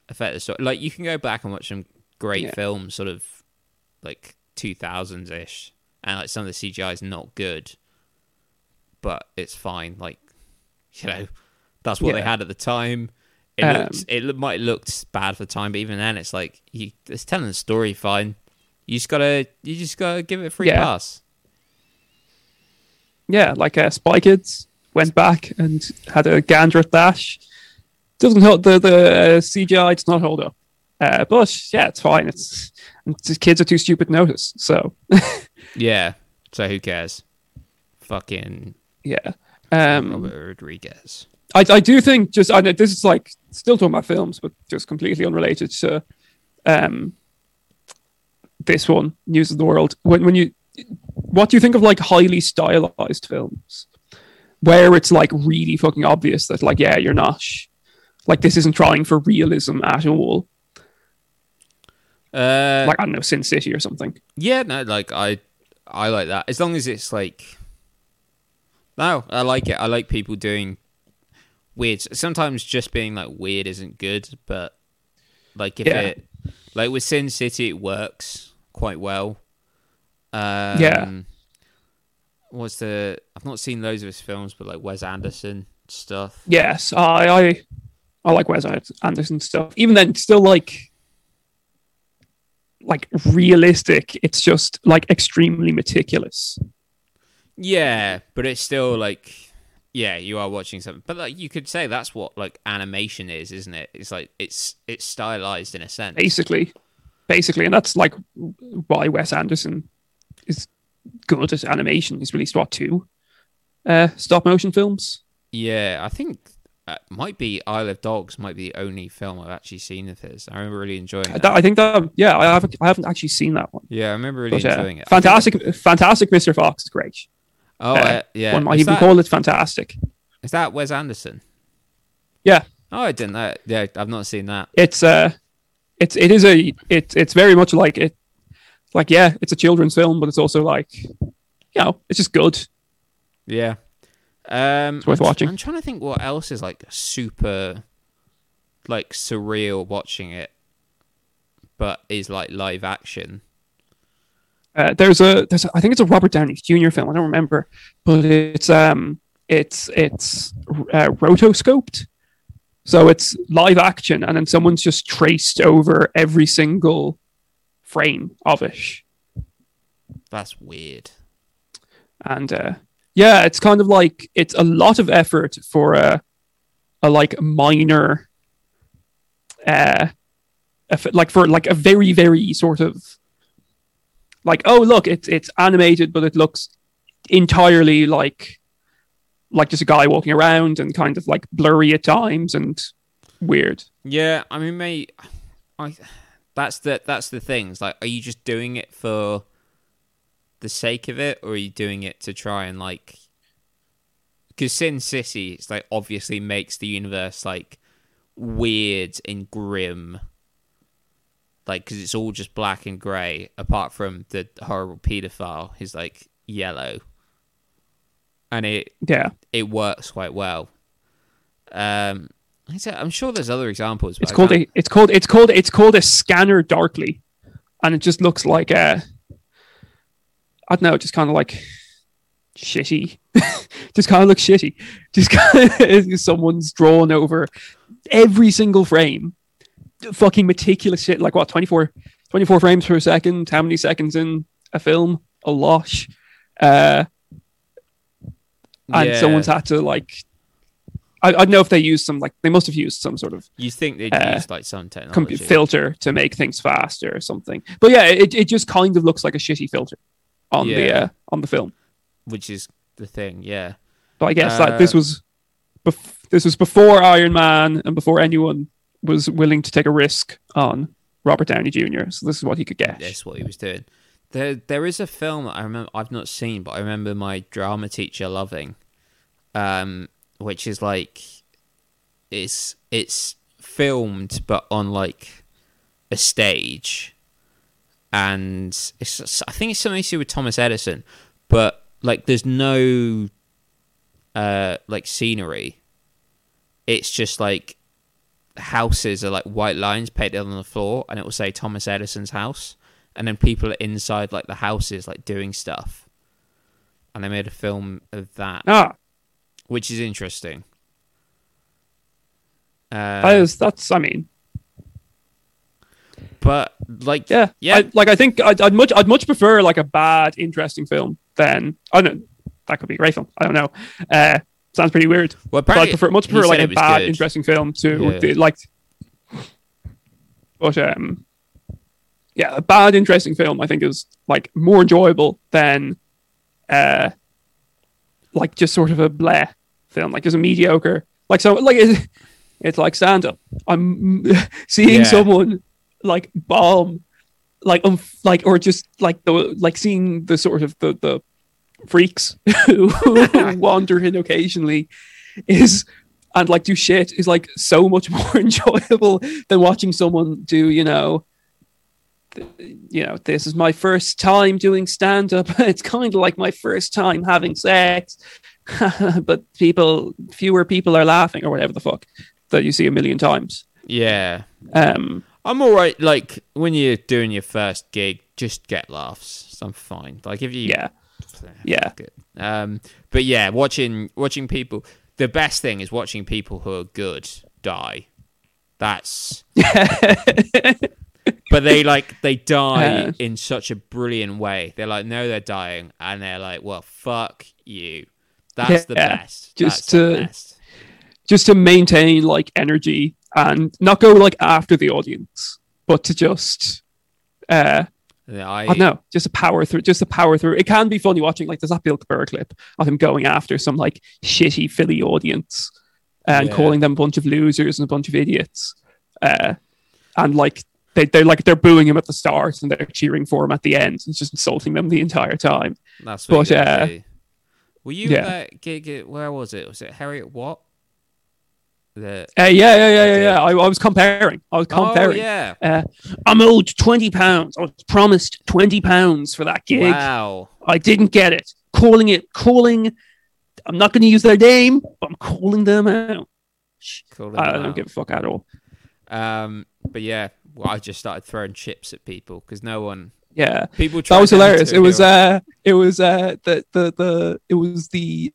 affect the story like you can go back and watch some great Yeah. films sort of like 2000s ish and like some of the cgi is not good but it's fine like you know that's what they had at the time it Um, looks it might look bad for the time, but even then, it's like you, it's telling the story fine. You just gotta, you just gotta give it a free Yeah. pass. Yeah, like uh, Spy Kids went back and had a gander at Dash. Doesn't hold the the uh, CGI does not hold up, uh, but yeah, it's fine. It's, it's kids are too stupid to notice. So Yeah. So who cares? Fucking yeah, um, Robert Rodriguez. I I do think just I know this is like still talking about films, but just completely unrelated to um this one, News of the World. When when you what do you think of like highly stylized films? Where it's like really fucking obvious that like, yeah, you're not like this isn't trying for realism at all. Uh, Like I don't know, Sin City or something. yeah, no, like I, I like that as long as it's like. No, I like it. I like people doing weird. Sometimes just being like weird isn't good, but like if Yeah. it, like with Sin City, it works quite well. Um, Yeah. What's the? I've not seen loads of his films, but like Wes Anderson stuff. Yes, I I, I like Wes Anderson stuff. Even then, still like like realistic. It's just like extremely meticulous. Yeah, but it's still like, yeah, you are watching something. But like, you could say that's what like animation is, isn't it? It's like it's it's stylized in a sense. basically basically and that's like why wes anderson is good at animation he's released what two uh stop motion films Yeah, I think uh, might be Isle of Dogs might be the only film I've actually seen of his. I remember really enjoying Uh, that. i think that yeah i haven't i haven't actually seen that one yeah, I remember really but, uh, enjoying it. fantastic fantastic mr fox is great Oh, uh, yeah. one might is, even that, call it fantastic is that Wes Anderson? yeah Oh, I didn't know. Yeah, I've not seen that. it's uh it's it is a it, it's very much like it like yeah it's a children's film but it's also like you know it's just good Yeah. Um, It's worth I'm watching. I'm trying to think what else is like super, like surreal watching it, but is like live action. Uh, there's a there's a, I think it's a Robert Downey Jr. film. I don't remember, but it's um it's it's uh, rotoscoped, so it's live action, and then someone's just traced over every single frame of it, That's weird. and uh, yeah, it's kind of like it's a lot of effort for a a like minor, uh, like for like a very very sort of like oh look it's it's animated but it looks entirely like like just a guy walking around and kind of like blurry at times and weird Yeah, I mean, mate, I that's the that's the things. Like, are you just doing it for the sake of it, or are you doing it to try and like? Because Sin City, it's like obviously makes the universe like weird and grim. Like, because it's all just black and grey, apart from the horrible paedophile. Who's like yellow, and it yeah. it works quite well. Um, like I said, I'm sure there's other examples. it's called a it's called it's called it's called a scanner darkly. And it just looks like a i don't know just kind of like shitty. Just kind of looks shitty. Just kind of someone's drawn over every single frame fucking meticulous shit like what 24 24 frames per second how many seconds in a film a lot uh and Yeah. someone's had to like I, I don't know if they used some like they must have used some sort of You think they'd uh, use like some com- technology? filter to make things faster or something. But yeah, it, it just kind of looks like a shitty filter on the uh, on the film. which is the thing. Yeah, But I guess Uh, that this was bef- this was before Iron Man and before anyone was willing to take a risk on Robert Downey Jr. So this is what he could get. that's what he was doing. There, there is a film that I remember I've not seen, but I remember my drama teacher loving, um, which is like, it's it's filmed but on like a stage, and it's I think it's something to do with Thomas Edison, but like there's no, uh, like scenery. It's just like houses are like white lines painted on the floor, and it will say Thomas Edison's house, and then people are inside like the houses like doing stuff. And they made a film of that, Ah, which is interesting. Uh, is that's I mean. But like, yeah yeah, I, like I think I'd, I'd much I'd much prefer like a bad interesting film than I don't know that could be a great film I don't know. Uh sounds pretty weird well, but I prefer much prefer like a bad good. interesting film to Yeah. the, like but um yeah a bad interesting film I think is like more enjoyable than uh like just sort of a bleh film like just a mediocre like so like it's, it's like stand up I'm seeing Yeah. someone like bomb like um like or just like the like seeing the sort of the the freaks who wander in occasionally is and like do shit is like so much more enjoyable than watching someone do you know th- you know this is my first time doing stand up it's kind of like my first time having sex but people fewer people are laughing or whatever the fuck that you see a million times yeah. um I'm all right. Like when you're doing your first gig, just get laughs. I'm fine. Like if you yeah yeah Good. Um, but yeah, watching watching people. The best thing is watching people who are good die. That's. but they like they die Uh. in such a brilliant way. They're like, no, they're dying, and they're like, well, fuck you. That's the best. just That's to- best. just to maintain like energy and not go like after the audience, but to just uh Yeah, I, I know, just a power through just a power through. It can be funny watching like there's that Bill Burr clip of him going after some like shitty Philly audience and Yeah. calling them a bunch of losers and a bunch of idiots. Uh and like they, they're like they're booing him at the start and they're cheering for him at the end. He's just insulting them the entire time. That's what but, uh. Were you yeah. at gig? At, where was it? Was it Heriot-Watt? The Uh, yeah, yeah, yeah, yeah, yeah. I, I was compering. I was oh compering. yeah! Uh, I'm owed twenty pounds. I was promised twenty pounds for that gig. Wow. I didn't get it. Calling it, calling. I'm not going to use their name, but I'm calling them out. Cool I don't give a fuck at all. Um, but yeah, well, I just started throwing chips at people because no one, Yeah, people. that was hilarious. It was uh, it was uh, the the the it was the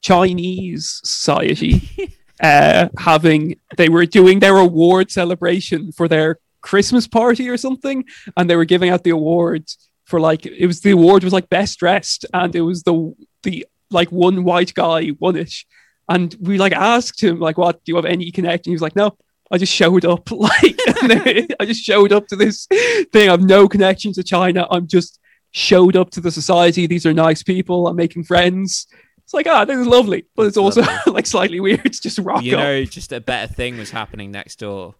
Chinese society uh having they were doing their award celebration for their Christmas party or something, and they were giving out the awards for like it was the award was like best dressed, and it was the the like one white guy won it, and we like asked him like, "What do you have any connection?" He was like, "No." I just showed up, like I just showed up to this thing. I've no connection to China. I'm just showed up to the society. These are nice people. I'm making friends. It's like, ah, this is lovely, but it's It's also like slightly weird. It's just rock you up. know, just a better thing was happening next door.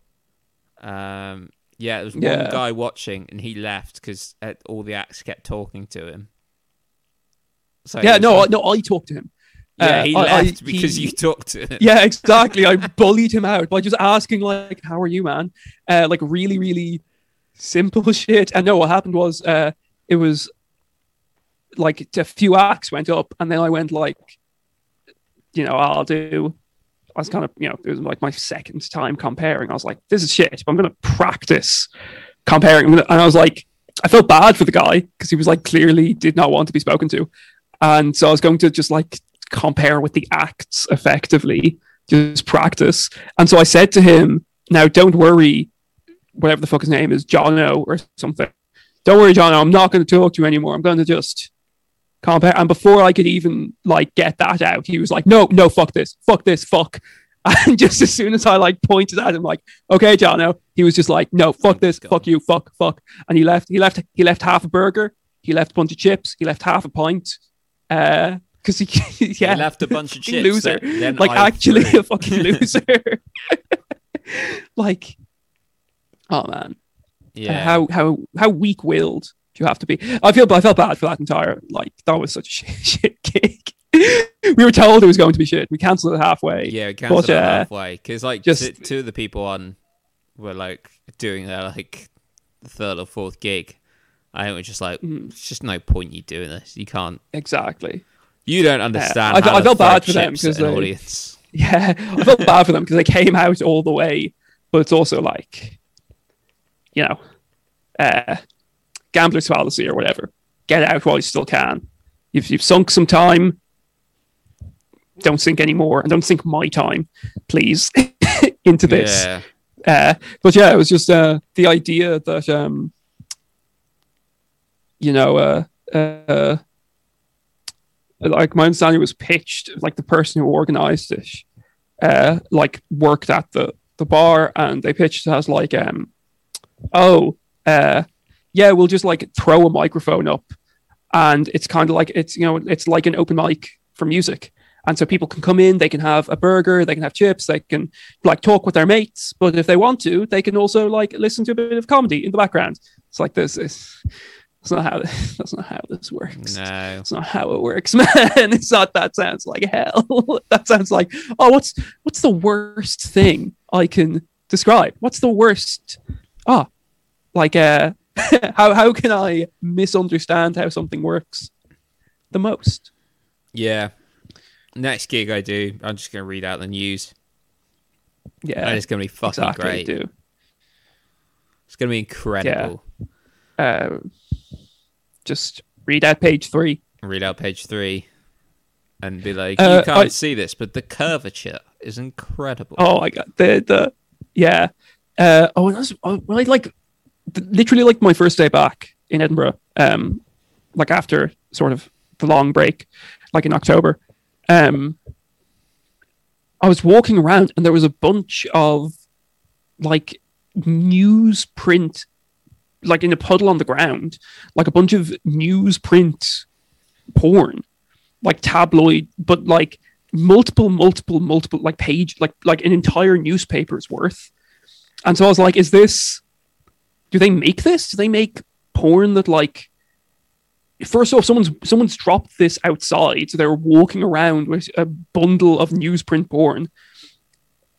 Um, yeah, there was Yeah. one guy watching, and he left because all the acts kept talking to him. So yeah, no, I, like- no, I talked to him. yeah, uh, he I- I- left because he- you talked to him. Yeah, exactly. I bullied him out by just asking, like, "How are you, man?" Uh, like really, really simple shit. And no, what happened was, uh, it was like a few acts went up, and then I went like, you know, I'll do. I was kind of, you know, it was like my second time compering. I was like, this is shit. But I'm gonna practice compering. And I was like, I felt bad for the guy because he was like clearly did not want to be spoken to, and so I was going to just like compere with the acts effectively, just practice. And so I said to him, "Now, don't worry, whatever the fuck his name is, Jono or something. Don't worry, Jono. I'm not going to talk to you anymore. I'm going to just compere." And before I could even like get that out, he was like, "No, no, fuck this, fuck this, fuck." And just as soon as I like pointed at him, like, "Okay, Jono," he was just like, "No, fuck this, fuck you, fuck, fuck," and he left. He left. He left half a burger. He left a bunch of chips. He left half a pint. Uh, because he, yeah, He left a bunch of chips. loser. then like I actually threw. a fucking loser. like, oh man, Yeah. how how how weak willed you have to be? I feel I felt bad for that entire like that was such a shit, shit gig. we were told it was going to be shit. We cancelled it halfway. Yeah, we cancelled But, it uh, halfway because like just- t- two of the people on were like doing their like third or fourth gig. I we're just like, Mm. it's just no point you doing this. You can't. Exactly. You don't understand. I I to felt bad for them because the audience. Yeah, I felt bad for them because they came out all the way, but it's also like, you know, uh, gambler's fallacy or whatever. Get out while you still can. You've, you've sunk some time. Don't sink any more, and don't sink my time, please, into this. Yeah, Uh, but yeah, it was just uh, the idea that um, you know, uh, uh, like my understanding was pitched like the person who organized it, uh, like worked at the the bar, and they pitched it as like, um, oh, uh, yeah, we'll just like throw a microphone up, and it's kind of like it's you know it's like an open mic for music. And so people can come in, they can have a burger, they can have chips, they can like talk with their mates, but if they want to, they can also like listen to a bit of comedy in the background. It's like this is that's not how that's not how this works. no. That's not how it works, man. It's not that sounds like hell. that sounds like oh what's what's the worst thing I can describe? What's the worst ah like uh how how can I misunderstand how something works the most? Yeah. Next gig I do, I'm just gonna read out the news. Yeah. and it's gonna be fucking exactly, great. dude. It's gonna be incredible. Uh, just read out page three. Read out page three, and be like, Uh, you can't I- see this, but the curvature is incredible. Oh my god, the the yeah. Uh, oh, that's oh, well, I like literally like my first day back in Edinburgh. Um, like after sort of the long break, like in October. Um, I was walking around and there was a bunch of like newsprint, like in a puddle on the ground, like a bunch of newsprint porn, like tabloid, but like multiple, multiple, multiple, like page, like like an entire newspaper's worth. And so I was like, is this? Do they make this? Do they make porn that like? First off, someone's someone's dropped this outside, so they're walking around with a bundle of newsprint porn.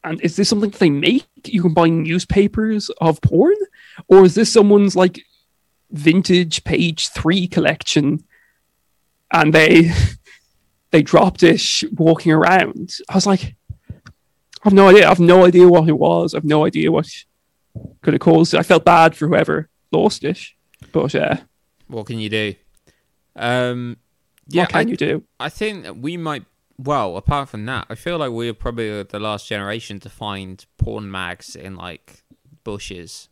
And is this something that they make? You can buy newspapers of porn, or is this someone's like vintage page three collection? And they they dropped it walking around. I was like, I have no idea. I have no idea what it was. I have no idea what could have caused it. I felt bad for whoever lost it, but uh, What can you do? Um, yeah, what can I, you do? I think that we might. Well, apart from that, I feel like we're probably the last generation to find porn mags in like bushes.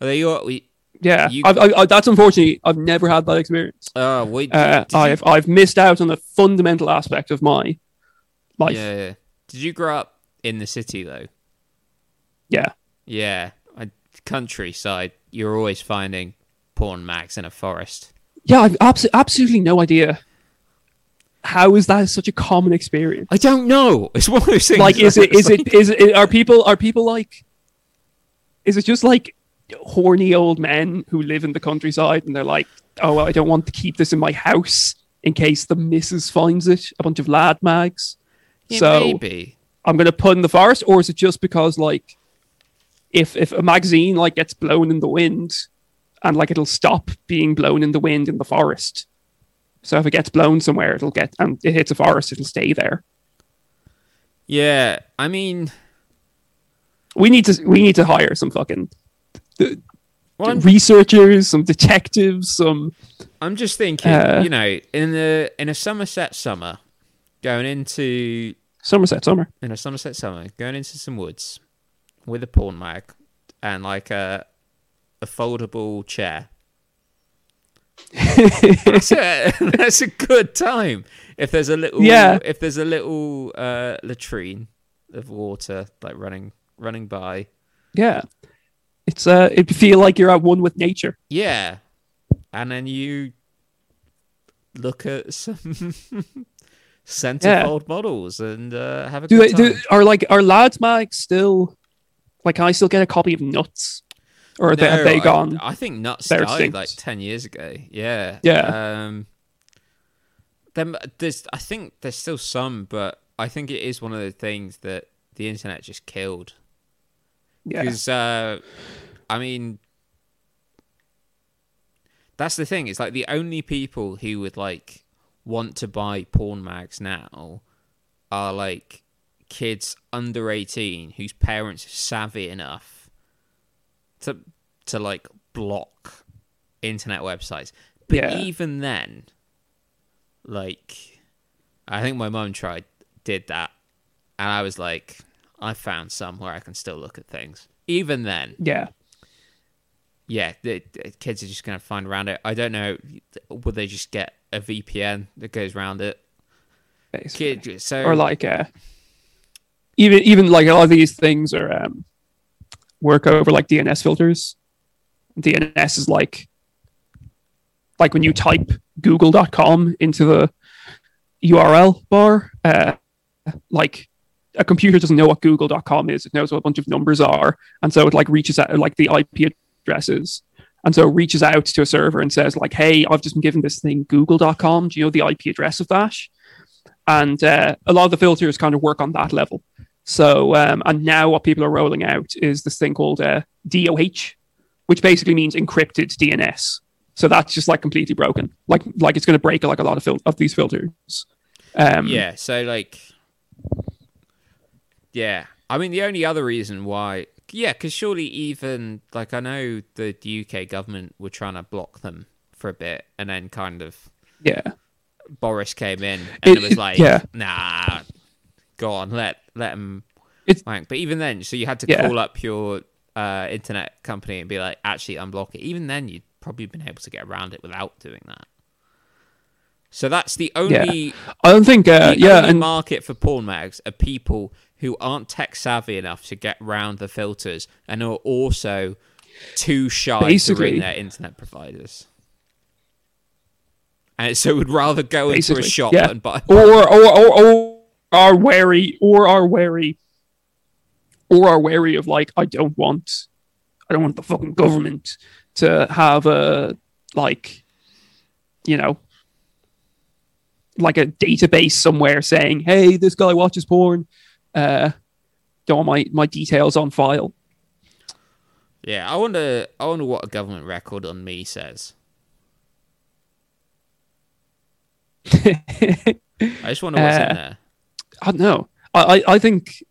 Are they your? We, Yeah, you- I've, I, I, that's unfortunately I've never had that experience. uh, we. Uh, I've I've missed out on the fundamental aspect of my life. yeah, yeah. Did you grow up in the city though? Yeah. Yeah, I, countryside. You're always finding porn mags in a forest. Yeah, I've abso- absolutely no idea. How is that such a common experience? I don't know. It's one of those things. Like, is it it's is it is it are people are people like? Is it just like horny old men who live in the countryside and they're like, oh, I don't want to keep this in my house in case the missus finds it. A bunch of lad mags. Yeah, so maybe. I'm gonna put in the forest, or is it just because like if if a magazine like gets blown in the wind and like it'll stop being blown in the wind in the forest. So if it gets blown somewhere, it'll get and it hits a forest, it'll stay there. Yeah, I mean, We need to we need to hire some fucking well, I'm, researchers, some detectives, some I'm just thinking. Uh, you know, in the in a Somerset summer, going into Somerset summer. in a Somerset summer, going into some woods with a porn mag and like a a foldable chair. that's, a, that's a good time. If there's a little, Yeah. If there's a little uh, latrine of water like running running by, yeah. It's uh it'd feel like you're at one with nature. yeah. and then you look at some centerfold models and uh, have a Do good they time. do are like are lads mag still like can I still get a copy of Nuts? Or are they, No, they I- gone? I, think Nuts died like ten years ago. Yeah. Yeah. Um, then there's, I think there's still some, but I think it is one of the things that the internet just killed. yeah. Because, uh, I mean, that's the thing. It's like the only people who would like want to buy porn mags now are like kids under 18 whose parents are savvy enough to to like block internet websites. But Yeah. even then, like, I think my mum tried did that, and I was like, I found some where I can still look at things. Even then, Yeah. yeah, the, the kids are just gonna find around it. I don't know. Would they just get a VPN that goes around it? Basically. Kid, so or like uh even even like a lot of these things are um work over like DNS filters. DNS is like like when you type google.com into the URL bar, uh like a computer doesn't know what google.com is, it knows what a bunch of numbers are, and so it like reaches out like the IP addresses. And so reaches out to a server and says, like, hey, I've just been given this thing, google.com. Do you know the IP address of that? and uh, a lot of the filters kind of work on that level. So, um, and now what people are rolling out is this thing called uh, DOH, which basically means encrypted DNS. So that's just like completely broken. Like, like it's going to break like a lot of fil- of these filters. Um, yeah, so like, yeah. I mean, the only other reason why, yeah, because surely even like I know the UK government were trying to block them for a bit, and then kind of yeah, Boris came in and It- it, was like, yeah. nah, go on, let let them It's- wank. But even then, so you had to Yeah. call up your uh, internet company and be like, actually unblock it. Even then, you'd probably been able to get around it without doing that. So that's the only I don't think. Uh, yeah, and market for porn mags are people who aren't tech savvy enough to get around the filters and are also too shy to ring their internet providers. And so would rather go into a shop yeah. and buy. or or or, or are wary or are wary or are wary of like I don't want I don't want the fucking government to have a like you know like a database somewhere saying hey this guy watches porn uh don't want my my details on file Yeah, I wonder. I wonder what a government record on me says. I just wonder what's Uh, in there. I don't know. I, I, I think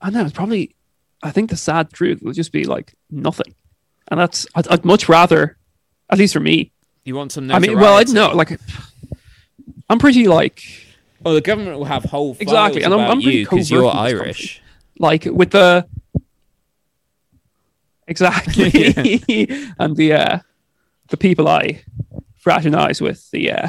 I don't know. It's probably. I think the sad truth will just be like nothing, and that's. I'd, I'd much rather, at least for me. You want some? I mean, well, I know. Like, I'm pretty like Well, the government will have whole Exactly, and I'm- I'm pretty you because you're covert in this Irish. like with the exactly and the uh the people I fraternize with. The uh,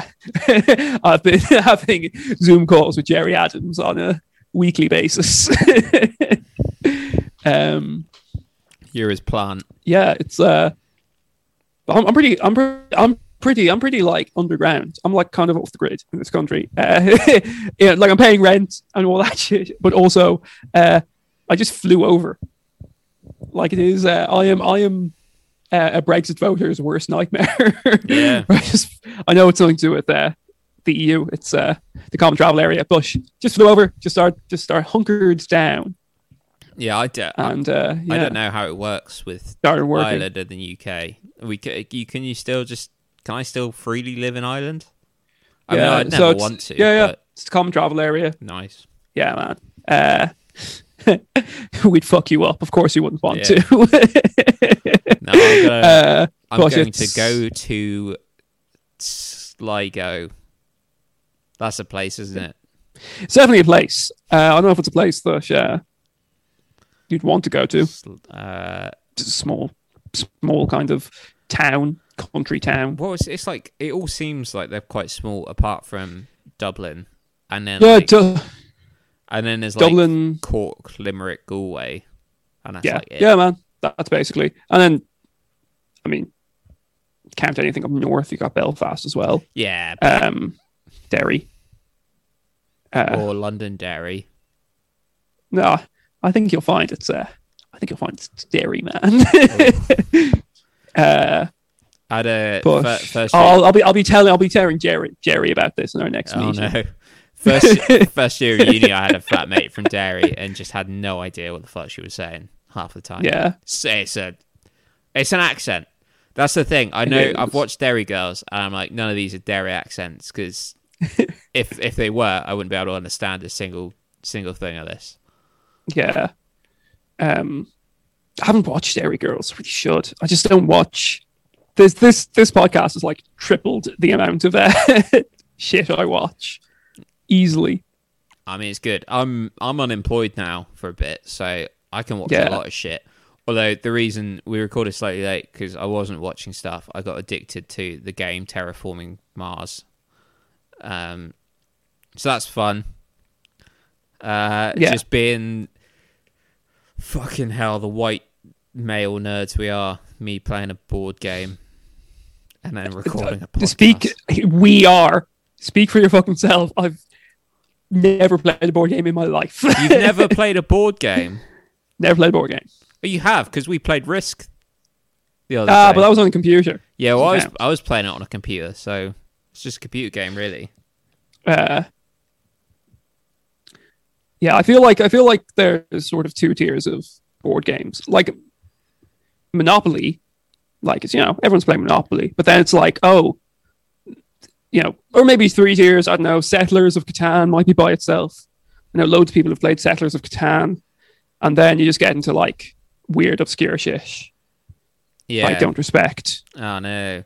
I've been having Zoom calls with Gerry Adams on a weekly basis. um. You're his plant. yeah, it's uh, I'm, I'm pretty, I'm, pre- I'm pretty, I'm pretty like underground. I'm like kind of off the grid in this country. Uh, yeah, like I'm paying rent and all that shit, but also, uh, I just flew over. Like it is, uh, I am, I am uh, a Brexit voter's worst nightmare. Yeah. I just, I know it's something to do with uh, the EU. It's uh, the common travel area, but just flew over, just start, just start hunkered down, Yeah, I don't. and uh, yeah, I don't know how it works with. Ireland and the UK. We ca- you can you still just can I still freely live in Ireland? I mean, I'd never it's- want to. Yeah, yeah. It's a common travel area. nice. Yeah, man. Uh, we'd fuck you up. Of course, you wouldn't want Yeah. to. No, I'm gonna. uh, I'm going to go to Sligo. That's a place, isn't it? it's definitely a place. Uh, I don't know if it's a place that uh, you'd want to go to. Uh, It's a small, small kind of town, country town. well, it's, it's like it all seems like they're quite small, apart from Dublin, and then Yeah, like, and then there's like Dublin. Cork, Limerick, Galway, and that's yeah, like it. yeah, man. That's basically. And then, I mean, count anything up north, you got Belfast as well. Yeah, Um, Derry. Uh, or Londonderry. no, I think you'll find it's. Uh, I think you'll find it's Derry, man. uh, I had a but fir- first. I'll, I'll be I'll be telling I'll be telling Gerry Gerry about this in our next oh meeting. no. First, first year of uni, I had a flatmate from Derry and just had no idea what the fuck she was saying half the time. Yeah, So it's a, it's an accent. That's the thing. I know. I've watched Derry Girls, and I'm like, none of these are Derry accents because if if they were, I wouldn't be able to understand a single single thing of this. yeah. Um, I haven't watched Derry Girls. Really should. I just don't watch. This this this podcast has like tripled the amount of uh, shit I watch easily. I mean, it's good. I'm I'm unemployed now for a bit, so I can watch Yeah. a lot of shit. Although the reason we recorded slightly late because I wasn't watching stuff, I got addicted to the game Terraforming Mars. Um, so that's fun. Uh, Yeah. just being fucking hell, the white male nerds we are. Me playing a board game and then recording a podcast. Speak, we are. Speak for your fucking self. I've never played a board game in my life. You've never played a board game. never played a board game. But you have because we played Risk the other Ah, day. but that was on the computer. yeah, well, I was I was playing it on a computer, so it's just a computer game, really. uh, yeah, I feel like I feel like there's sort of two tiers of board games. Like Monopoly, like it's you know everyone's playing Monopoly, but then it's like oh, you know, or maybe three tiers. I don't know. Settlers of Catan might be by itself. I know loads of people have played Settlers of Catan, and then you just get into like weird obscure shit Yeah. I don't respect. Oh no,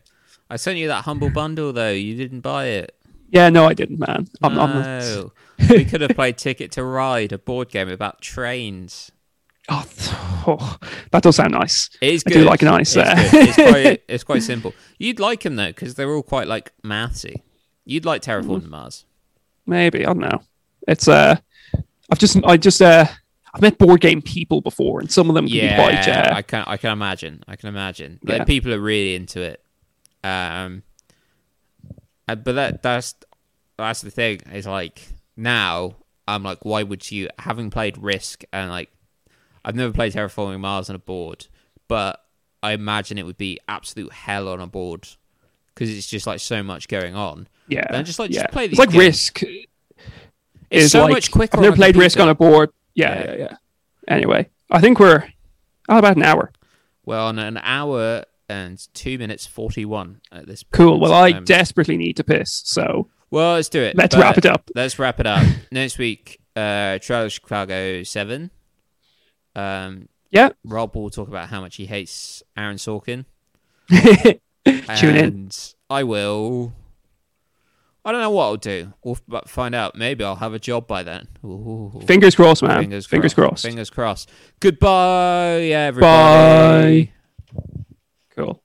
I sent you that humble bundle though. You didn't buy it. Yeah, no, I didn't, man. I'm, I'm not, we could have played Ticket to Ride, a board game about trains. Oh, oh, that does sound nice. It is good. I do like a nice, It's, good. it's quite. It's quite simple. You'd like them though, because they're all quite like mathsy. You'd like Mm. Terraforming Mars. Maybe I don't know. It's uh, I've just I just uh, I've met board game people before, and some of them can be quite Yeah, uh, I can. I can imagine. I can imagine. Like, Yeah. people are really into it. Um, uh, but that that's that's the thing. Is like now I'm like, why would you? Having played Risk and like, I've never played Terraforming Mars on a board, but I imagine it would be absolute hell on a board because it's just like so much going on. yeah. Then just, like, just yeah. play It's like games. Risk. It's is so like, much quicker. I've never played Risk on a board. Yeah, Yeah. yeah, yeah. Anyway, I think we're oh, about an hour. Well, on an hour and two minutes forty-one at this. Point. Cool. Well, I Um, desperately need to piss, so Well, let's do it. let's But wrap it up. Let's wrap it up. Next week, uh, Trial of Chicago 7. Um, Yeah. Rob will talk about how much he hates Aaron Sorkin. Tune in. I will. I don't know what I'll do. We'll f- find out. Maybe I'll have a job by then. Ooh. Fingers crossed, man. Fingers, Fingers, crossed. Fingers crossed. Goodbye, everybody. Bye. Cool.